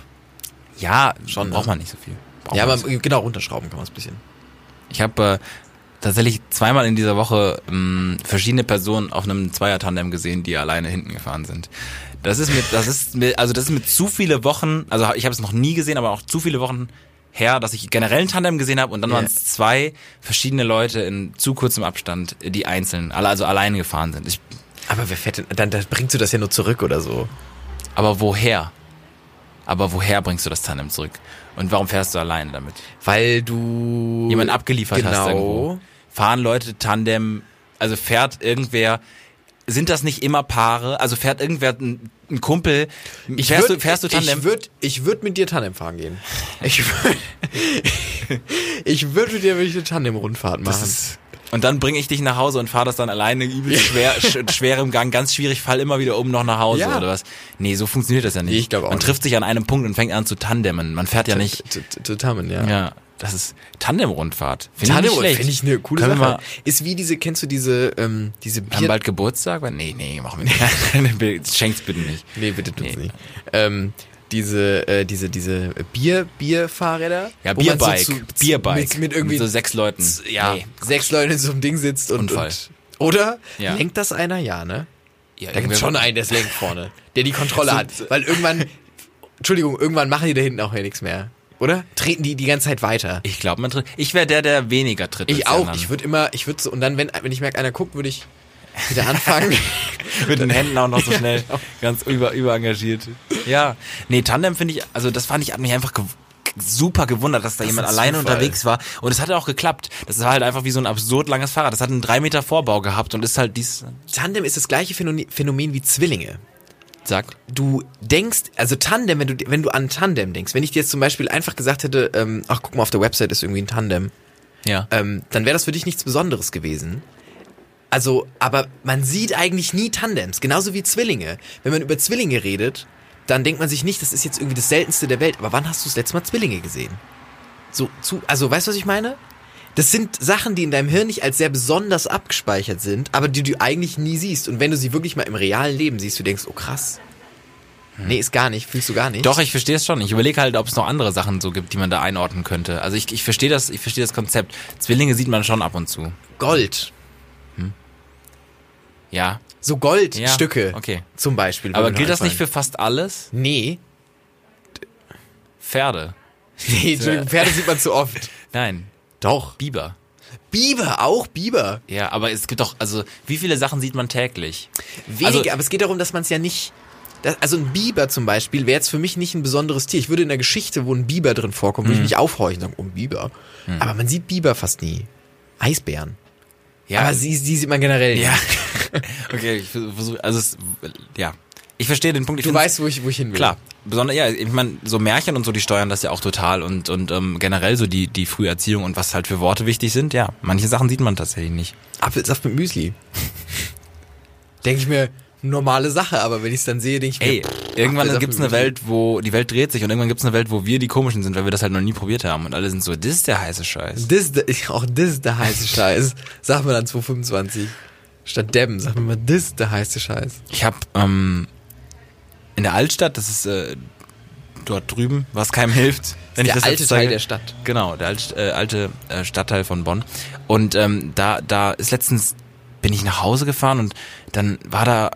B: Ja,
C: Schon, ne?
B: braucht man nicht so viel. Braucht
C: ja, aber
B: so
C: genau, runterschrauben kann man es ein bisschen.
B: Ich habe äh, tatsächlich zweimal in dieser Woche ähm, verschiedene Personen auf einem Zweier-Tandem gesehen, die alleine hinten gefahren sind. Das ist mit, das ist mit, also das ist mit zu viele Wochen, also ich habe es noch nie gesehen, aber auch zu viele Wochen her, dass ich generell ein Tandem gesehen habe und dann
C: Ja.
B: waren es zwei verschiedene Leute in zu kurzem Abstand, die einzeln, also alleine gefahren sind. Ich,
C: Aber wer fährt denn, dann, dann bringst du das ja nur zurück oder so.
B: aber woher? Aber woher bringst du das Tandem zurück? Und warum fährst du alleine damit?
C: Weil du
B: jemand abgeliefert
C: genau.
B: hast irgendwo. Fahren Leute Tandem, also fährt irgendwer, sind das nicht immer Paare? Also fährt irgendwer ein, ein Kumpel,
C: Ich
B: fährst,
C: würd,
B: du, fährst du Tandem?
C: Ich würde ich würd mit dir Tandem fahren gehen. *laughs* Ich würde ich würd mit dir wirklich eine Tandem-Rundfahrt machen.
B: ist, und dann bringe ich dich nach Hause und fahre das dann alleine übel schwer, sch, schwer im Gang, ganz schwierig, fall immer wieder um noch nach Hause
C: Ja.
B: oder was? Nee, so funktioniert das ja nicht.
C: Ich glaub auch
B: Man
C: nicht.
B: trifft sich an einem Punkt und fängt an zu tandemmen. Man fährt ja nicht,
C: T- t- t- Tandem, ja.
B: ja, das ist Tandem-Rundfahrt. Find ich
C: Tandem
B: nicht schlecht.
C: finde ich eine coole
B: Können
C: Sache. Ist wie diese, kennst du diese, ähm, diese
B: Wir haben
C: Bier...
B: bald Geburtstag? Nee, nee, machen wir nicht. *laughs* Schenkt's bitte nicht.
C: Nee, bitte tut's
B: Nee.
C: nicht. Ähm, diese, äh, diese, diese Bier, Bierfahrräder.
B: Ja, Bierbike.
C: So zu,
B: Bierbike.
C: Mit, mit irgendwie
B: so sechs Leuten.
C: ja,
B: Nee.
C: sechs Leute in so einem Ding sitzt und,
B: Unfall.
C: und oder?
B: Ja.
C: Lenkt das einer? Ja, ne?
B: Ja,
C: Da gibt's schon einen, der es lenkt vorne, der die Kontrolle *laughs*
B: So-
C: hat. Weil irgendwann, *laughs* Entschuldigung, irgendwann machen die da hinten auch ja nichts mehr. Oder? Treten die die ganze Zeit weiter.
B: Ich glaube, man tritt. Ich wäre der, der weniger tritt.
C: Ich auch. Ich würde immer, ich würde so, und dann, wenn, wenn ich merke, einer guckt, würde ich wieder anfangen. *laughs*
B: mit den Händen auch noch so schnell, ganz über, überengagiert. Ja, nee, Tandem finde ich, also das fand ich, hat mich einfach gew super gewundert, dass da
C: Das
B: jemand
C: ein
B: alleine
C: Zufall.
B: unterwegs war. Und es hat auch geklappt. Das war halt einfach wie so ein absurd langes Fahrrad. Das hat einen drei Meter Vorbau gehabt und ist halt dies,
C: Tandem ist das gleiche Phänomen wie Zwillinge.
B: Sagt.
C: du denkst, also Tandem, wenn du, wenn du an Tandem denkst, wenn ich dir jetzt zum Beispiel einfach gesagt hätte, ähm, ach guck mal, auf der Website ist irgendwie ein Tandem,
B: Ja.
C: ähm, dann wäre das für dich nichts Besonderes gewesen. Also, aber man sieht eigentlich nie Tandems, genauso wie Zwillinge. Wenn man über Zwillinge redet, dann denkt man sich nicht, das ist jetzt irgendwie das Seltenste der Welt. Aber wann hast du das letzte Mal Zwillinge gesehen? So, zu, also weißt du, was ich meine? Das sind Sachen, die in deinem Hirn nicht als sehr besonders abgespeichert sind, aber die du eigentlich nie siehst. Und wenn du sie wirklich mal im realen Leben siehst, du denkst, oh krass. Nee, ist gar nicht, fühlst du gar nicht.
B: Doch, ich verstehe es schon. Ich überlege halt, ob es noch andere Sachen so gibt, die man da einordnen könnte. Also ich, ich verstehe das, ich verstehe das Konzept. Zwillinge sieht man schon ab und zu.
C: Gold.
B: Ja.
C: So Goldstücke.
B: Ja, okay.
C: Zum Beispiel.
B: Aber gilt das nicht für fast alles?
C: Nee.
B: Pferde.
C: Nee, Pferde sieht man zu oft. *laughs*
B: Nein.
C: Doch.
B: Biber.
C: Biber, auch Biber.
B: Ja, aber es gibt doch, also wie viele Sachen sieht man täglich?
C: Weniger,
B: Also-
C: aber es geht darum, dass man es ja nicht. Das, also ein Biber zum Beispiel wäre jetzt für mich nicht ein besonderes Tier. Ich würde in der Geschichte, wo ein Biber drin vorkommt,
B: Mhm.
C: würde ich nicht aufhorchen und sagen, oh, ein Biber. Aber man sieht Biber fast nie. Eisbären.
B: Ja,
C: aber sie, die sieht man generell nicht.
B: ja. *laughs* okay, ich versuche, also es, ja. Ich verstehe den Punkt. Ich
C: Du weißt, wo ich, wo ich hin will.
B: Klar, besonders ja, ich meine, so Märchen und so, die steuern das ja auch total und und ähm, generell so die die frühe Erziehung und was halt für Worte wichtig sind, ja, manche Sachen sieht man tatsächlich nicht.
C: Apfelsaft mit Müsli. *laughs* denke ich mir, normale Sache, aber wenn ich es dann sehe, denke ich mir,
B: Ey,
C: pff,
B: irgendwann gibt's
C: mit
B: eine. Welt, wo die Welt dreht sich und irgendwann gibt's eine Welt, wo wir die komischen sind, weil wir das halt noch nie probiert haben und alle sind so, das ist der heiße Scheiß.
C: Das, auch das ist der heiße *laughs* Scheiß. Sag mal dann 225. Statt Debben, sag mir mal, das ist der heiße Scheiß.
B: Ich habe ähm, in der Altstadt, das ist äh, dort drüben, was keinem hilft, wenn ich
C: der
B: das
C: alte Teil der Stadt.
B: Genau, der alt, äh, alte äh, Stadtteil von Bonn. Und ähm, da, da ist letztens, bin ich nach Hause gefahren und dann war da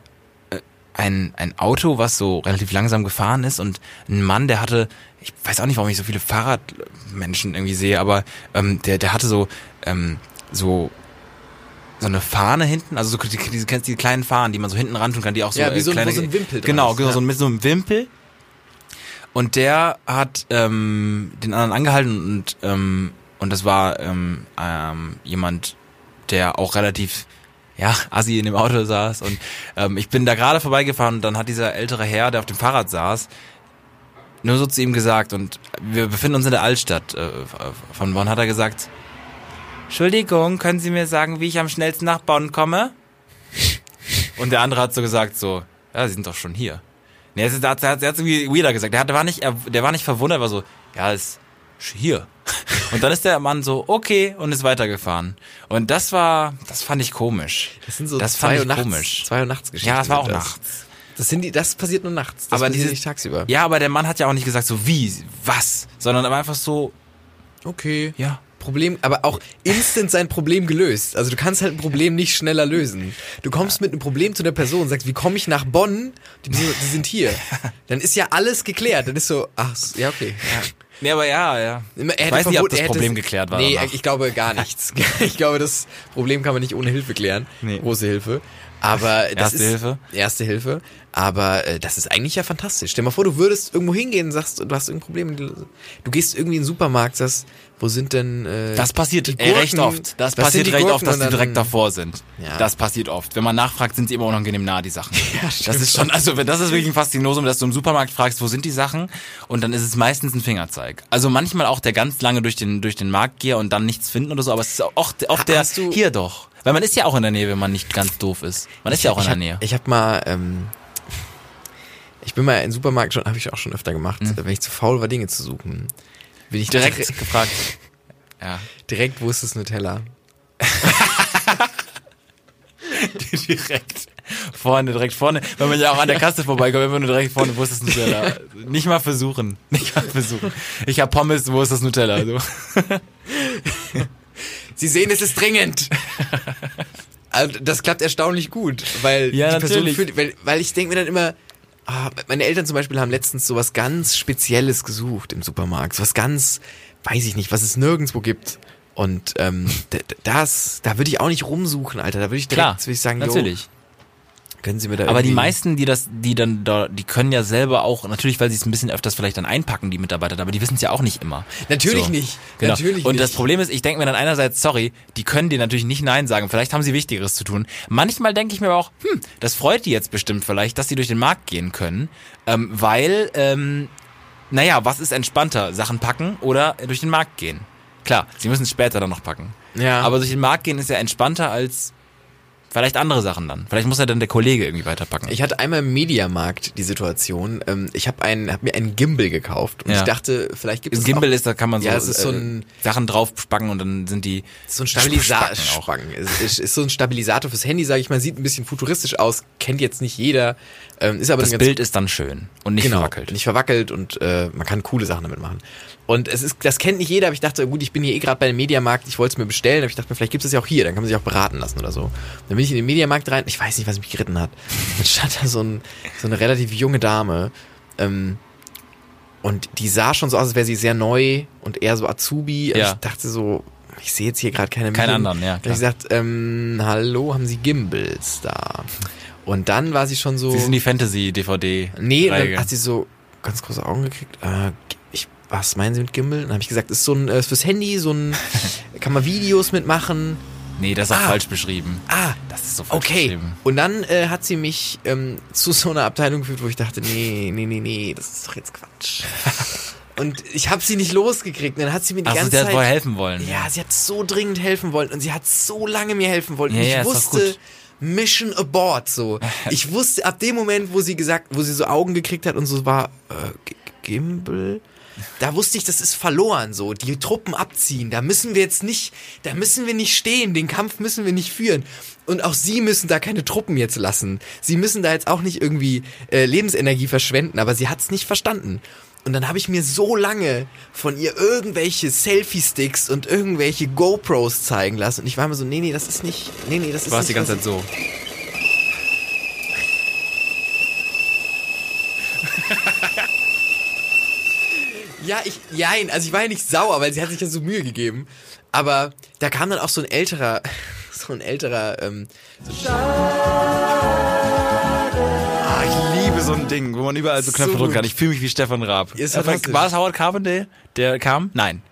B: äh, ein, ein Auto, was so relativ langsam gefahren ist und ein Mann, der hatte, ich weiß auch nicht, warum ich so viele Fahrradmenschen irgendwie sehe, aber ähm, der, der hatte so, ähm, so so eine Fahne hinten, also so die, diese, kennst du die kleinen Fahnen, die man so hinten ran tun kann, die auch so
C: Ja, wie
B: äh,
C: so ein-
B: kleine,
C: so ein Wimpel
B: Genau, genau,
C: ja.
B: so mit so einem Wimpel. Und der hat ähm, den anderen angehalten und ähm, und das war ähm, ähm, jemand, der auch relativ ja assi in dem Auto saß und ähm, ich bin da gerade vorbeigefahren und dann hat dieser ältere Herr, der auf dem Fahrrad saß, nur so zu ihm gesagt und wir befinden uns in der Altstadt äh, von Bonn, hat er gesagt, Entschuldigung, können Sie mir sagen, wie ich am schnellsten nach Bonn komme? Und der andere hat so gesagt so, ja, Sie sind doch schon hier. Nee, er hat er hat es irgendwie weirder gesagt. Der, hat, der, war nicht, er, der war nicht verwundert, war so, ja, ist hier. *laughs* Und dann ist der Mann so, okay, und ist weitergefahren. Und das war, das fand ich komisch.
C: Das sind so
B: das
C: zwei
B: fand
C: Uhr
B: ich
C: nachts,
B: komisch.
C: zwei Uhr nachts Geschichten.
B: Ja, das war auch
C: sind
B: nachts.
C: Das sind die, das passiert nur nachts. Das
B: Aber
C: passiert
B: diese-
C: nicht tagsüber.
B: Ja, aber der Mann hat ja auch nicht gesagt so, wie, was, sondern er war einfach so,
C: Okay.
B: ja.
C: Problem, aber auch instant sein Problem gelöst. Also du kannst halt ein Problem nicht schneller lösen. Du kommst mit einem Problem zu der Person, sagst, wie komme ich nach Bonn? Die, die sind hier. Dann ist ja alles geklärt. Dann ist so, ach, ja okay. Ja.
B: Nee, aber ja, ja.
C: Er
B: Ich weiß nicht, ob das
C: hätte
B: Problem geklärt war
C: Nee,
B: danach.
C: ich glaube gar nichts. *laughs* Ich glaube, das Problem kann man nicht ohne Hilfe klären.
B: Nee.
C: Große Hilfe. Aber *laughs* das
B: Erste
C: ist,
B: Hilfe?
C: Erste Hilfe. Aber äh, das ist eigentlich ja fantastisch. Stell dir mal vor, du würdest irgendwo hingehen und sagst, du hast irgendein Problem. Du gehst irgendwie in den Supermarkt, sagst, wo sind denn äh,
B: Das passiert
C: die
B: äh, recht
C: Gurken?
B: oft. Das passiert recht
C: Gurken?
B: oft, dass die direkt davor sind.
C: Ja.
B: Das passiert oft. Wenn man nachfragt, sind sie immer unangenehm nah, die Sachen. *laughs*
C: Ja,
B: das ist schon, also das ist wirklich ein Faszinosum, dass du im Supermarkt fragst, wo sind die Sachen? Und dann ist es meistens ein Fingerzeig. Also manchmal auch der ganz lange durch den, durch den Markt gehe und dann nichts finden oder so, aber es ist auch, auch der,
C: du-
B: hier doch. Weil man ist ja auch in der Nähe, wenn man nicht ganz doof ist. Man ist ja auch in der
C: hab,
B: Nähe.
C: Ich habe mal, ähm, ich bin mal in den Supermarkt schon, habe ich auch schon öfter gemacht,
B: Mhm.
C: wenn ich zu faul war, Dinge zu suchen. Bin ich
B: Direkt
C: direkt,
B: gefragt. *laughs* Ja.
C: direkt, wo ist das Nutella? *laughs*
B: direkt vorne, direkt vorne, wenn man ja auch an der Kasse vorbeikommt, immer nur direkt vorne, wo ist das Nutella? Nicht mal versuchen, *laughs* nicht mal versuchen. Ich hab Pommes, wo ist das Nutella? So.
C: Sie sehen, es ist dringend. Also, das klappt erstaunlich gut, weil
B: Ja,
C: die Person
B: natürlich.
C: fühlt, weil, weil ich denke mir dann immer, ah, meine Eltern zum Beispiel haben letztens sowas ganz Spezielles gesucht im Supermarkt, sowas ganz, weiß ich nicht, was es nirgendwo gibt. Und ähm, *laughs* das, da würde ich auch nicht rumsuchen, Alter. Da würde ich direkt,
B: Klar,
C: würde ich sagen,
B: natürlich.
C: Jo, können Sie mir da
B: Aber die meisten, die das, die dann da, die können ja selber auch, natürlich, weil sie es ein bisschen öfters vielleicht dann einpacken, die Mitarbeiter, aber die wissen es ja auch nicht immer.
C: Natürlich nicht.
B: Genau.
C: Natürlich
B: und
C: nicht.
B: das Problem ist, ich denke mir dann einerseits, sorry, die können dir natürlich nicht Nein sagen. Vielleicht haben sie Wichtigeres zu tun. Manchmal denke ich mir aber auch, hm, das freut die jetzt bestimmt vielleicht, dass sie durch den Markt gehen können, ähm, weil, ähm, naja, was ist entspannter, Sachen packen oder durch den Markt gehen? Klar, sie müssen es später dann noch packen.
C: Ja.
B: Aber durch den Markt gehen ist ja entspannter als Vielleicht andere Sachen dann. Vielleicht muss ja dann der Kollege irgendwie weiterpacken.
C: Ich hatte einmal im Mediamarkt die Situation, ähm, ich habe hab mir einen Gimbal gekauft und
B: Ja.
C: ich dachte, vielleicht gibt es
B: Ein Gimbal
C: auch,
B: ist, da kann man so,
C: Ja, es ist so
B: äh,
C: ein-
B: Sachen drauf spacken und dann sind die
C: so ein Stabilisator. Es ist, ist so ein Stabilisator fürs Handy, sage ich mal, sieht ein bisschen futuristisch aus, kennt jetzt nicht jeder, ähm, ist aber
B: Das Bild ist dann schön und nicht
C: genau,
B: verwackelt.
C: Nicht verwackelt und äh, man kann coole Sachen damit machen. Und es ist, das kennt nicht jeder, aber ich dachte, gut, ich bin hier eh gerade bei dem Mediamarkt, ich wollte es mir bestellen, aber ich dachte mir, vielleicht gibt es das ja auch hier, dann kann man sich auch beraten lassen oder so. Dann bin ich in den Mediamarkt rein, ich weiß nicht, was mich geritten hat. *laughs* Dann stand da so, ein, so eine relativ junge Dame, ähm, und die sah schon so aus, als wäre sie sehr neu und eher so Azubi. Und
B: Ja.
C: Ich dachte so, ich sehe jetzt hier gerade keine
B: Keine
C: Medien.
B: anderen, ja,
C: Und ich
B: klar.
C: gesagt, ähm, hallo, haben Sie Gimbals da? Und dann war sie schon so.
B: Sie sind die Fantasy-DVD.
C: Nee, dann hat sie so ganz große Augen gekriegt. Äh, ich, was meinen Sie mit Gimbal? Dann habe ich gesagt, ist so ein äh, ist fürs Handy, so ein *laughs* kann man Videos mitmachen.
B: Nee, das ist auch
C: Ah.
B: falsch beschrieben.
C: Ah,
B: Das ist so falsch
C: okay.
B: beschrieben.
C: Und dann äh, hat sie mich ähm, zu so einer Abteilung geführt, wo ich dachte, nee, nee, nee, nee, das ist doch jetzt Quatsch. *laughs* und ich habe sie nicht losgekriegt. Und dann hat sie mir die
B: Achso,
C: ganze
B: der hat
C: Zeit
B: wohl helfen wollen.
C: ja, sie hat so dringend helfen wollen und sie hat so lange mir helfen wollen.
B: Ja,
C: und ich
B: ja,
C: wusste. Mission abort, so. *laughs* Ich wusste ab dem Moment, wo sie gesagt, wo sie so Augen gekriegt hat und so war, äh, Gimbal? Da wusste ich, das ist verloren, so. Die Truppen abziehen. Da müssen wir jetzt nicht, da müssen wir nicht stehen. Den Kampf müssen wir nicht führen. Und auch sie müssen da keine Truppen jetzt lassen. Sie müssen da jetzt auch nicht irgendwie äh, Lebensenergie verschwenden, aber sie hat's nicht verstanden. Und dann habe ich mir so lange von ihr irgendwelche Selfie-Sticks und irgendwelche GoPros zeigen lassen. Und ich war immer so, nee, nee, das ist nicht, nee, nee, das ist
B: Du warst
C: nicht.
B: die ganze Zeit so.
C: Ja, ich, jein, also ich war ja nicht sauer, weil sie hat sich ja so Mühe gegeben. Aber da kam dann auch so ein älterer, *laughs* so ein älterer, ähm,
B: Ah, ich liebe so ein Ding, wo man überall so Knöpfe
C: So
B: drücken kann. Ich fühle mich wie Stefan Raab.
C: Ist
B: Äh,
C: fantastisch.
B: war es Howard Carpendale, der kam? Nein.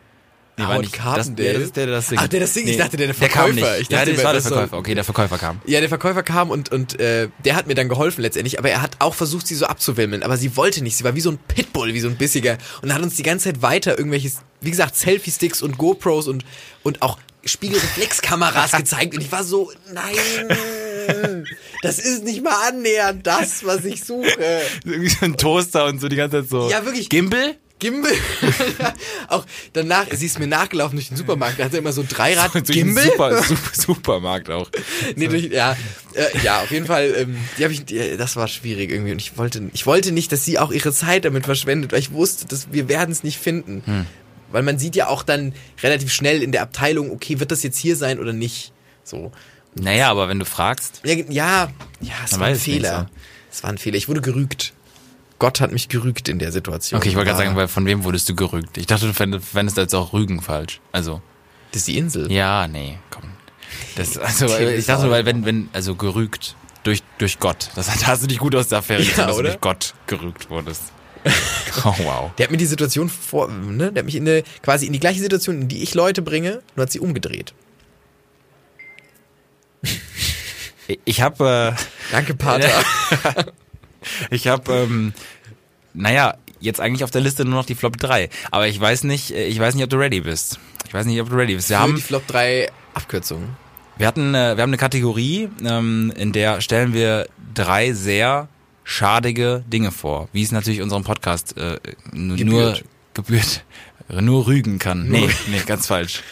B: Nee, war
C: Howard
B: nicht.
C: Carpendale?
B: Das, ja, das ist der, der das singt.
C: Ach, der das singt? Ich dachte, der, der
B: Der kam
C: Verkäufer.
B: nicht.
C: Ich
B: ja,
C: dachte,
B: das war der Verkäufer. Okay, der Verkäufer kam.
C: Ja, der Verkäufer kam und, und äh, der hat mir dann geholfen letztendlich, aber er hat auch versucht, sie so abzuwimmeln, aber sie wollte nicht. Sie war wie so ein Pitbull, wie so ein bissiger und hat uns die ganze Zeit weiter irgendwelches, wie gesagt, Selfie-Sticks und GoPros und, und auch Spiegelreflexkameras *laughs* gezeigt und ich war so, nein, das ist nicht mal annähernd das, was ich suche. *laughs*
B: Irgendwie so ein Toaster und so die ganze Zeit so.
C: Ja, wirklich.
B: Gimbal?
C: Gimbal. *laughs* auch danach, sie ist mir nachgelaufen durch den Supermarkt, da hat er immer so ein Dreirad. *laughs*
B: Einen
C: Gimbal?
B: Super, super, Supermarkt auch.
C: Nee, durch, ja, äh, ja, auf jeden Fall, ähm, die hab ich, die, das war schwierig irgendwie und ich wollte, ich wollte nicht, dass sie auch ihre Zeit damit verschwendet, weil ich wusste, dass wir werden es nicht finden.
B: Hm.
C: Weil man sieht ja auch dann relativ schnell in der Abteilung, okay, wird das jetzt hier sein oder nicht? So.
B: Naja, aber wenn du fragst.
C: Ja, ja, ja es
B: Man
C: war ein Fehler. Es war ein Fehler. Ich wurde gerügt. Gott hat mich gerügt in der Situation.
B: Okay, ich wollte gerade sagen, weil von wem wurdest du gerügt? Ich dachte, du fändest, jetzt auch Rügen falsch. Also.
C: Das ist die Insel.
B: Ja, nee, komm. Das, *laughs* also, ich dachte, weil wenn, wenn, also gerügt durch, durch Gott. Das da hast du dich gut aus der Affäre
C: Ja,
B: gezogen, dass du durch Gott gerügt wurdest. *laughs* Oh, wow.
C: Der hat mir die Situation vor, ne, der hat mich in eine, quasi in die gleiche Situation, in die ich Leute bringe, nur hat sie umgedreht.
B: Ich habe,
C: Danke, Pater. *laughs*
B: ich habe, ähm, naja, jetzt eigentlich auf der Liste nur noch die Flop 3. Aber ich weiß nicht, äh, ich weiß nicht, ob du ready bist. Ich weiß nicht, ob du ready bist. Wir
C: Für
B: haben,
C: die Flop 3 Abkürzungen.
B: Wir hatten, äh, wir haben eine Kategorie, ähm, in der stellen wir drei sehr schadige Dinge vor, wie es natürlich unserem Podcast äh, nur
C: Gebührt.
B: gebührt, nur rügen kann.
C: Nur-
B: Nee, nee, ganz falsch.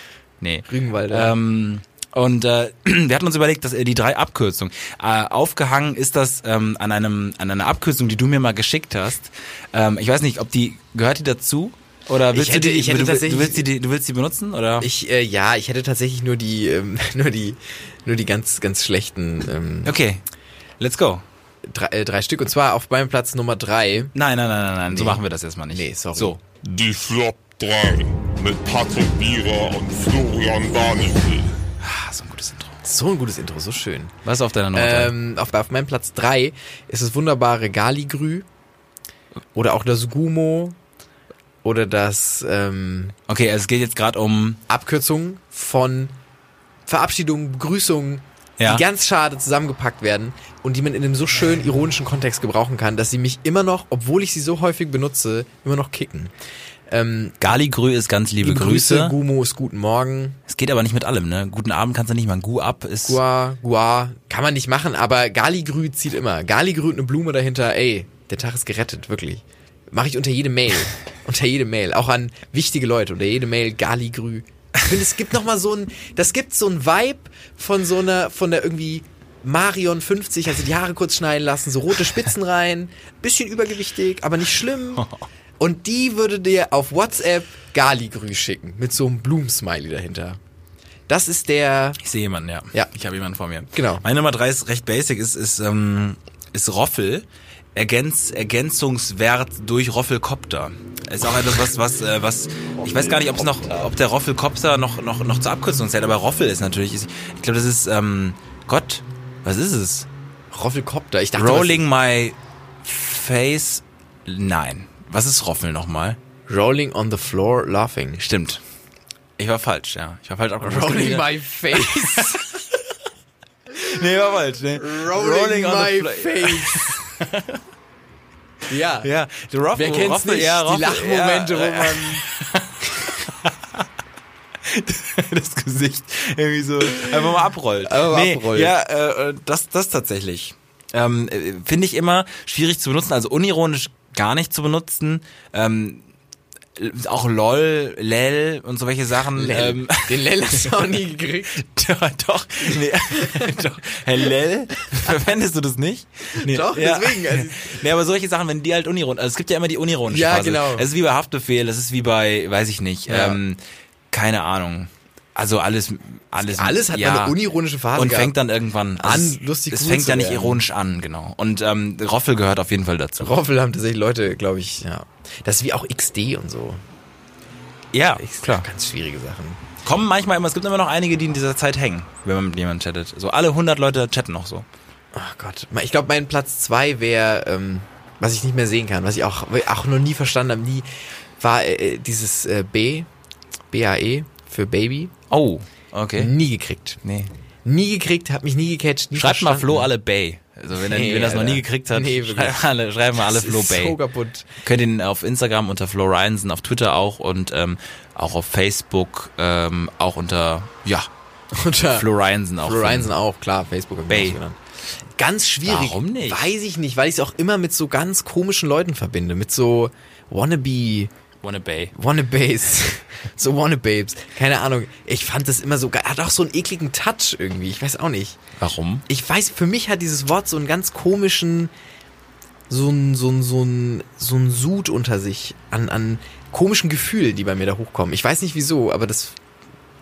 B: Nee.
C: Rügenwalder.
B: Ähm, und äh, *clears throat* wir hatten uns überlegt, dass äh, die drei Abkürzungen äh, aufgehangen ist das ähm, an einem an einer Abkürzung, die du mir mal geschickt hast. Ähm, ich weiß nicht, ob die gehört die dazu oder willst
C: hätte-
B: du die?
C: ich hätte
B: du, du,
C: tatsächlich-
B: willst die, du willst die benutzen oder?
C: Ich, äh, ja, ich hätte tatsächlich nur die, ähm, *laughs* nur die, nur die ganz, ganz schlechten ähm,
B: okay, let's go.
C: drei, äh, drei Stück. Und zwar auf meinem Platz Nummer drei.
B: Nein, nein, nein, nein, nein. so
C: Nee.
B: machen wir das erstmal nicht.
C: Nee, sorry.
B: So.
D: Die Flop 3 mit Patrick Bierer und Florian Warnecke.
B: Ah, so ein gutes Intro.
C: So ein gutes Intro, so schön.
B: Was ist auf deiner Nummer? drei?
C: Ähm, auf, auf meinem Platz drei ist das wunderbare Galigrü oder auch das Gumo oder das ähm,
B: Okay, es geht jetzt gerade um.
C: Abkürzung von Verabschiedung, Begrüßung,
B: Ja.
C: die ganz schade zusammengepackt werden und die man in einem so schönen ironischen Kontext gebrauchen kann, dass sie mich immer noch, obwohl ich sie so häufig benutze, immer noch kicken. Ähm,
B: Galigrü ist ganz liebe, Grüße.
C: Grüße, Gumo ist guten Morgen.
B: Es geht aber nicht mit allem, ne? Guten Abend kannst du nicht mal. Gu ab ist.
C: Gua, Gua, kann man nicht machen, aber Galigrü zieht immer. Galigrü eine Blume dahinter, ey, der Tag ist gerettet, wirklich. Mache ich unter jede Mail. *laughs* unter jede Mail. Auch an wichtige Leute. Unter jede Mail Galigrü. Ich finde, es gibt noch mal so ein, das gibt so ein Vibe von so einer, von der irgendwie Marion 50, also die Haare kurz schneiden lassen, so rote Spitzen rein, bisschen übergewichtig, aber nicht schlimm. *laughs* Und die würde dir auf WhatsApp Galigrü schicken, mit so einem Blumensmiley dahinter. Das ist der,
B: Ich sehe jemanden, ja.
C: Ja.
B: Ich habe jemanden vor mir.
C: Genau.
B: Meine Nummer drei ist recht basic, ist, ist, ähm, ist Roffel. Ergänz, Ergänzungswert durch Roffelkopter. Ist auch etwas, was, was, äh, was, ich weiß gar nicht, ob es noch, ob der Roffelkopter noch, noch, noch zur Abkürzung zählt, aber Roffel ist natürlich, ist, ich glaube, das ist, ähm, Gott, was ist es?
C: Roffelkopter. Ich dachte,
B: Rolling my face, nein. Was ist Roffel nochmal?
C: Rolling on the floor, laughing.
B: Stimmt. Ich war falsch, ja. Ich war falsch abgeschlossen.
C: Rolling my *laughs* face.
B: Nee, war falsch, ne?
C: rolling,
B: on the
C: my face. ja.
B: Ja, die Roffel,
C: Wer kennt's
B: Roffel,
C: nicht?
B: ja,
C: die
B: Roffel,
C: Lachmomente,
B: ja,
C: wo
B: äh,
C: man *laughs*
B: das Gesicht irgendwie so einfach mal abrollt.
C: Einfach
B: nee,
C: abrollt.
B: Ja, äh, das, das tatsächlich. Ähm, äh, Finde ich immer schwierig zu benutzen, also unironisch gar nicht zu benutzen. Ähm, äh, auch LOL, LEL und so welche Sachen. Ähm, *laughs*
C: den Lell hast du auch nie gekriegt. *laughs*
B: doch, doch, nee, *laughs* doch. Herr LEL, verwendest du das nicht? Nee,
C: Doch, deswegen, also-
B: nee, aber solche Sachen, wenn die halt unironisch, also es gibt ja immer die unironische
C: Ja,
B: Phase.
C: genau.
B: Es ist wie bei Haftbefehl, es ist wie bei, weiß ich nicht,
C: Ja.
B: ähm, keine Ahnung. Also alles, alles,
C: Alles hat mal eine unironische Phase
B: und
C: gehabt.
B: fängt dann irgendwann
C: An,
B: es,
C: lustig
B: Es
C: cool
B: fängt ja nicht
C: werden.
B: ironisch an, genau. Und ähm, Roffel gehört auf jeden Fall dazu.
C: Roffel haben tatsächlich Leute, glaube ich, ja. Das ist wie auch XD und so.
B: Ja,
C: Ich,
B: klar.
C: Ganz schwierige Sachen.
B: Kommen manchmal immer, es gibt immer noch einige, die in dieser Zeit hängen, wenn man mit jemandem chattet. So alle 100 Leute chatten noch so.
C: Ach Gott. Ich glaube, mein Platz zwei wäre, ähm, was ich nicht mehr sehen kann, was ich auch, auch noch nie verstanden habe, nie, war äh, dieses äh, B, BAE für Baby.
B: Oh, okay.
C: Nie gekriegt.
B: Nee.
C: Nie gekriegt, hat mich nie gecatcht. Nie
B: Schreibt mal
C: verstanden.
B: Flo alle Bay. Also wenn er wenn das noch nie gekriegt hat,
C: Nee,
B: schreiben, alle, schreiben wir alle Flo Bay.
C: so kaputt.
B: Könnt ihn auf Instagram unter Flo Reinsen, auf Twitter auch und ähm, auch auf Facebook ähm, auch unter ja *laughs*
C: Unter
B: Flo Reinsen auch.
C: Flo Reinsen auch, klar, Facebook
B: Bay.
C: Ganz schwierig.
B: Warum nicht?
C: Weiß ich nicht, weil ich es auch immer mit so ganz komischen Leuten verbinde. Mit so Wannabe,
B: Wanna Bay.
C: Wannabes, *laughs* so Wannababes. Keine Ahnung. Ich fand das immer so geil. Hat auch so einen ekligen Touch irgendwie. Ich weiß auch nicht.
B: Warum?
C: Ich weiß, für mich hat dieses Wort so einen ganz komischen, so ein, so ein, so ein, so ein Sud unter sich an, an komischen Gefühlen, die bei mir da hochkommen. Ich weiß nicht wieso, aber das,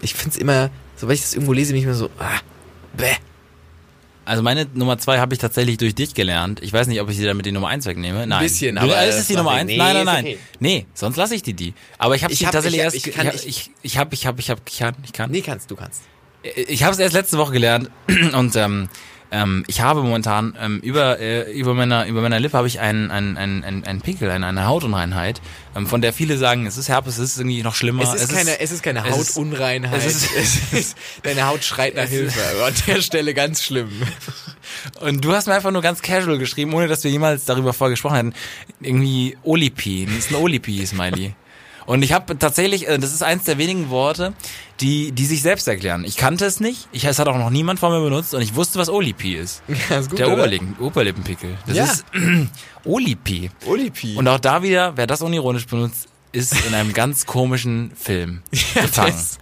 C: ich find's immer, sobald ich das irgendwo lese, bin ich immer so, ah, bäh.
B: Also meine Nummer zwei habe ich tatsächlich durch dich gelernt. Ich weiß nicht, ob ich sie damit die Nummer eins wegnehme. Nein.
C: bisschen,
B: du,
C: aber
B: ist es die Nummer eins?
C: nee,
B: nein, nein, nein.
C: okay.
B: Nee, sonst lasse ich die die. Aber ich habe
C: Ich
B: sie
C: hab-
B: tatsächlich
C: ich hab-
B: erst.
C: ich kann-
B: ich ich ich habe ich habe ich habe ich kann ich kann.
C: Nee, kannst, du kannst.
B: Ich habe es erst letzte Woche gelernt *clears throat* und ähm, ähm, ich habe momentan ähm, über äh, über meiner über meiner Lippe habe ich einen einen einen einen Pickel, eine, eine Hautunreinheit, ähm, von der viele sagen, es ist Herpes, es ist irgendwie noch schlimmer.
C: Es ist, keine, es ist keine
B: es ist-
C: Hautunreinheit.
B: es ist-
C: es ist, deine Haut schreit nach Hilfe. Aber an der Stelle ganz schlimm.
B: Und du hast mir einfach nur ganz casual geschrieben, ohne dass wir jemals darüber vorher gesprochen hätten. Irgendwie Olipi. Das ist ein Olipi-Smiley. Und ich habe tatsächlich, äh, das ist eins der wenigen Worte, die, die sich selbst erklären. Ich kannte es nicht, ich, es hat auch noch niemand von mir benutzt und ich wusste, was Olipi ist. *laughs*
C: Ja, ist gut,
B: der? Oberlippen, Oberlippenpickel. Das
C: Ja.
B: ist *clears throat* Olipi.
C: Olipi.
B: Und auch da wieder, wer das unironisch benutzt, ist in einem ganz komischen Film *laughs* gefangen.
C: Das-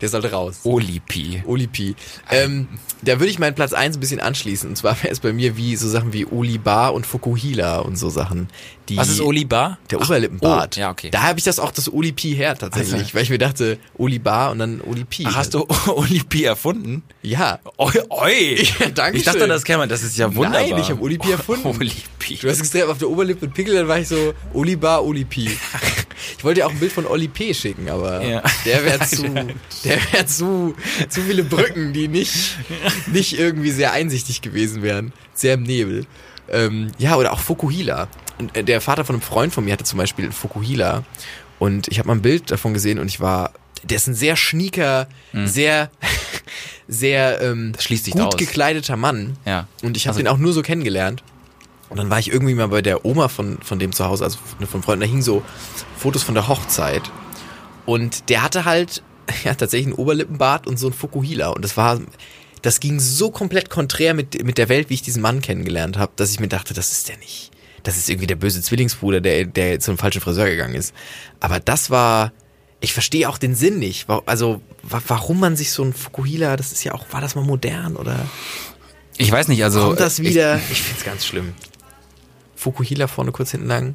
C: der sollte raus.
B: Olipi.
C: Olipi. Ähm, da würde ich meinen Platz 1 ein bisschen anschließen. Und zwar wäre es bei mir wie so Sachen wie Olibar und Fukuhila und so Sachen. Die,
B: Was ist Olibar?
C: Der Oberlippenbart.
B: oh, ja, okay.
C: Da habe ich das auch das Olipi her tatsächlich,
B: Also.
C: weil ich mir dachte, Olibar und dann Olipi.
B: Ach, hast du *laughs* Olipi erfunden?
C: Ja.
B: Oi, oi. *laughs*
C: Ja, danke
B: Ich dachte, das käme, das ist ja wunderbar.
C: Nein, ich habe Olipi erfunden.
B: Olipi.
C: Du hast extrem auf der Oberlippe Pickel, dann war ich so Olibar, Olipi. Ich wollte dir auch ein Bild von Oli P. schicken, aber
B: Ja.
C: der wäre *laughs* zu, der wäre zu, zu viele Brücken, die nicht, nicht irgendwie sehr einsichtig gewesen wären. Sehr im Nebel. Ähm, ja, oder auch Fukuhila. Äh, der Vater von einem Freund von mir hatte zum Beispiel einen Fukuhila. Und ich habe mal ein Bild davon gesehen und ich war, der ist ein sehr schnieker, sehr, *laughs* sehr ähm,
B: Hm.
C: Gut gekleideter Mann.
B: Ja.
C: Und ich habe
B: Also-
C: den auch nur so kennengelernt. Und dann war ich irgendwie mal bei der Oma von, von dem zu Hause, also von, Freunden, da hingen so Fotos von der Hochzeit. Und der hatte halt, *laughs* ja, tatsächlich einen Oberlippenbart und so ein Fukuhila. Und das war, das ging so komplett konträr mit, mit der Welt, wie ich diesen Mann kennengelernt habe, dass ich mir dachte, das ist der nicht. Das ist irgendwie der böse Zwillingsbruder, der, der zu einem falschen Friseur gegangen ist. Aber das war, ich verstehe auch den Sinn nicht. Also, wa- warum man sich so ein Fukuhila, das ist ja auch, war das mal modern oder
B: Ich weiß nicht, also.
C: kommt das
B: äh,
C: wieder? Ich, find's ganz schlimm. Fukuhila vorne kurz hinten lang.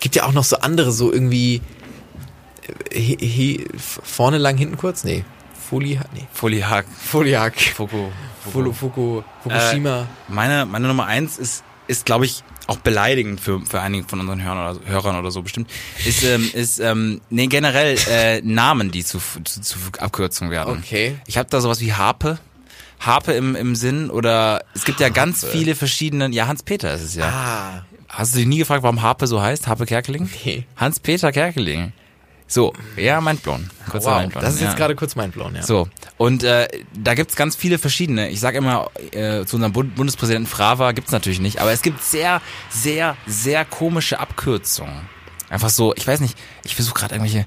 C: Gibt ja auch noch so andere, so irgendwie äh, he, he, vorne lang, hinten kurz? Nee. Foli, nee.
B: Ich, Foliak.
C: Foliak.
B: Fuku.
C: Fuku, Fuku, Fukushima.
B: Meine, meine Nummer eins ist, ist glaube ich, auch beleidigend für, für einige von unseren Hörern oder, Hörern oder so bestimmt. Ist, ähm, ist ähm, nee, generell äh, Namen, die zu, zu, zu Abkürzungen werden.
C: Okay.
B: Ich habe da sowas wie Harpe. Harpe im, im Sinn oder es gibt ja ganz viele verschiedene, ja Hans-Peter ist es ja.
C: ah.
B: Hast du dich nie gefragt, warum Harpe so heißt? Harpe Kerkeling?
C: Nee.
B: Hans-Peter Kerkeling. So, ja, mindblown. Kurzer
C: Wow,
B: Mindblown.
C: das ist
B: ja.
C: jetzt gerade kurz mein Blauen, ja.
B: So, und äh, da gibt's ganz viele verschiedene. Ich sage immer, äh, zu unserem Bund Bundespräsidenten Frava gibt's natürlich nicht, aber es gibt sehr, sehr, sehr komische Abkürzungen. Einfach so, ich weiß nicht, ich versuche gerade irgendwelche.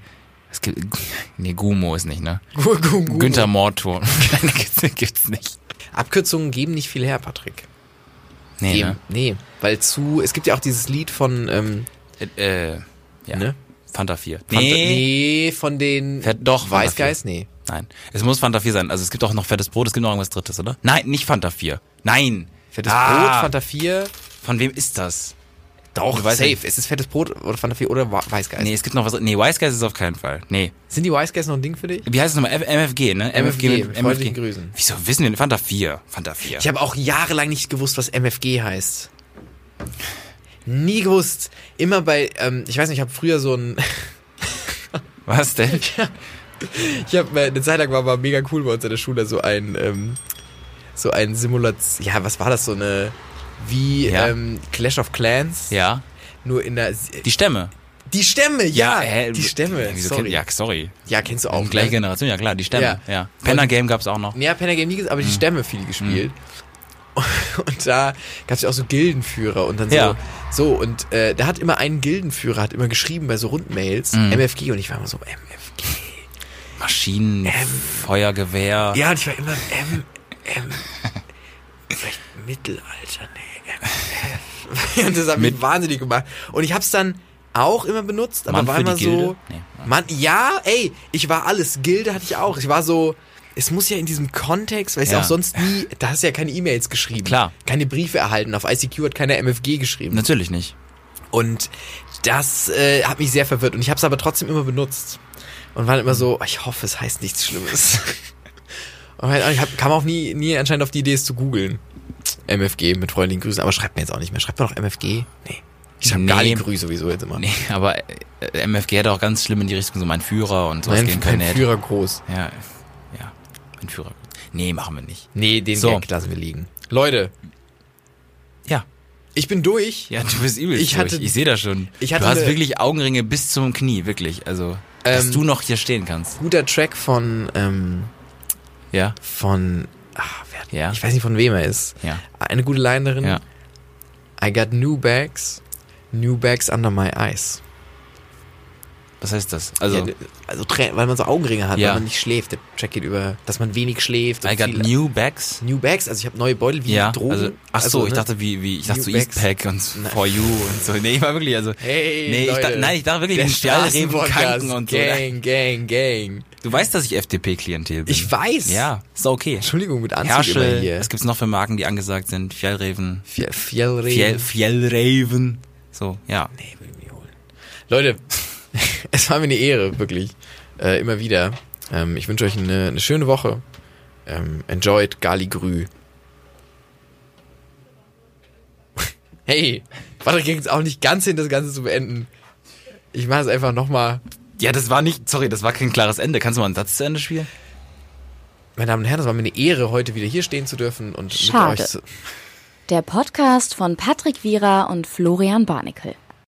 B: Es gibt. Nee, Gumo ist nicht, ne?
C: Gu- gu- gu-
B: Günther Mortor. *laughs* gibt's, nicht.
C: Abkürzungen geben nicht viel her, Patrick.
B: Nee,
C: Eben.
B: ne?
C: Nee, weil zu, es gibt ja auch dieses Lied von, ähm,
B: Äh, äh, ja.
C: ne?
B: Fanta 4.
C: Fanta- nee, von den
B: Fährt doch
C: Weißgeist? Nee.
B: Nein. Es muss Fanta 4 sein. Also es gibt auch noch fettes Brot, es gibt noch irgendwas drittes, oder? Nein, nicht Fanta 4. Nein.
C: Fettes
B: Ah.
C: Brot, Fanta 4.
B: Von wem ist das?
C: Doch,
B: Ich weiß
C: safe.
B: nicht.
C: Ist es fettes Brot oder Fanta 4 oder Wa- Weißgeist?
B: Nee, es gibt noch was. Nee, Wise Guys ist auf keinen Fall. Nee.
C: Sind die Weißgeist noch ein Ding für dich?
B: Wie heißt es nochmal? MFG, ne?
C: MFG,
B: mit
C: freundlichen Grüßen.
B: Wieso wissen wir Fanta 4? Fanta 4.
C: Ich habe auch jahrelang nicht gewusst, was MFG heißt. Nie gewusst. Immer bei, ähm, ich weiß nicht, ich habe früher so ein, *laughs*
B: Was denn? *laughs*
C: ich habe eine Zeit lang war mal mega cool bei uns in der Schule so ein, ähm, so ein Simulation, ja, was war das, so eine, wie
B: Ja.
C: ähm, Clash of Clans,
B: Ja.
C: nur in der,
B: Die Stämme.
C: die Stämme, ja,
B: hä?
C: die Stämme,
B: Ja, wieso
C: sorry.
B: Ja, sorry.
C: ja, kennst du auch.
B: Auch gleiche
C: ne?
B: Generation, ja klar, die Stämme.
C: Ja.
B: Ja. Penner Game gab's auch noch.
C: Ja, Penner Game aber die
B: Mhm.
C: Stämme viel gespielt. *laughs* Und da gab es ja auch so Gildenführer und dann so,
B: Ja.
C: so und äh, da hat immer ein Gildenführer, hat immer geschrieben bei so Rundmails,
B: Mhm.
C: MFG und ich war immer so, MFG.
B: Maschinen, Feuergewehr.
C: Ja, und ich war immer M, M, *laughs* vielleicht Mittelalter, nee. *laughs* Und das hat mich wahnsinnig gemacht. Und ich hab's dann auch immer benutzt, aber
B: Mann
C: war immer so,
B: Nee.
C: Mann, ja, ey, ich war alles. Gilde hatte ich auch. Ich war so, es muss ja in diesem Kontext, weil ich
B: Ja.
C: auch sonst nie, da hast du ja keine E-Mails geschrieben.
B: Klar.
C: Keine Briefe erhalten. Auf ICQ hat keiner MFG geschrieben.
B: Natürlich nicht.
C: Und das äh, hat mich sehr verwirrt. Und ich habe es aber trotzdem immer benutzt. Und war dann immer so, ich hoffe, es heißt nichts Schlimmes. *laughs* Und ich hab, kam auch nie, nie anscheinend auf die Idee, es zu googeln. MFG mit freundlichen Grüßen. Aber schreibt mir jetzt auch nicht mehr. Schreibt mir noch MFG? Nee. Ich schreibe
B: Nee.
C: Gali-Grü sowieso jetzt immer.
B: Nee, aber äh, MFG hat auch ganz schlimm in die Richtung so mein Führer und sowas
C: Mein,
B: gehen
C: mein
B: können.
C: Führer groß.
B: Ja, ja, mein Führer. Nee, machen wir nicht.
C: Nee, den
B: So.
C: Gag lassen wir liegen. Leute,
B: Ja.
C: ich bin durch.
B: Ja, du bist übel.
C: Ich hatte-
B: ich sehe das schon.
C: ich hatte
B: du hast
C: eine-
B: wirklich Augenringe bis zum Knie, wirklich. Also, dass
C: Ähm,
B: du noch hier stehen kannst.
C: Guter Track von, ähm,
B: Ja,
C: von, ach, wer,
B: Ja.
C: ich weiß nicht von wem er ist.
B: ja,
C: Eine gute Line darin.
B: ja.
C: I got new bags, new bags under my eyes.
B: Was heißt das? Also,
C: ja, also weil man so Augenringe hat,
B: Ja.
C: weil man nicht schläft. Der Track geht über, dass man wenig schläft.
B: I got
C: viel-
B: new bags.
C: new bags. Also ich habe neue Beutel wie
B: Ja,
C: Drogen.
B: also, ach so,
C: Also,
B: ich
C: ne?
B: dachte wie, wie, ich dachte
C: New
B: so. Eastpack und
C: Nein.
B: For You und so. Nee, ich war wirklich, also,
C: Hey,
B: nee, ich
C: Leute,
B: dachte, nein, ich dachte wirklich
C: der Straßenpodcast.
B: Kanken und so.
C: Gang, gang, gang.
B: Du weißt, dass ich FDP-Klientel bin.
C: Ich weiß.
B: Ja, ist okay.
C: Entschuldigung mit Anzug immer
B: Herschel,
C: hier.
B: was gibt's noch für Marken, die angesagt sind? Fjellreven.
C: Fjell, Fjellreben.
B: Fjell, Fjellreven. So, ja.
C: Nee, will ich mir holen. Leute, *laughs* es war mir eine Ehre, wirklich. Äh, immer wieder. Ähm, ich wünsche euch eine, eine schöne Woche. Ähm, enjoyed Gali Grü. *laughs* Hey, warte, ging es auch nicht ganz hin, das Ganze zu beenden. Ich mache es einfach nochmal.
B: Ja, das war nicht, sorry, das war kein klares Ende. Kannst du mal einen Satz zu Ende spielen?
C: Meine Damen und Herren, es war mir eine Ehre, heute wieder hier stehen zu dürfen und
A: Schade.
C: mit euch zu,
A: Der Podcast von Patrick Wierer und Florian Barnikel.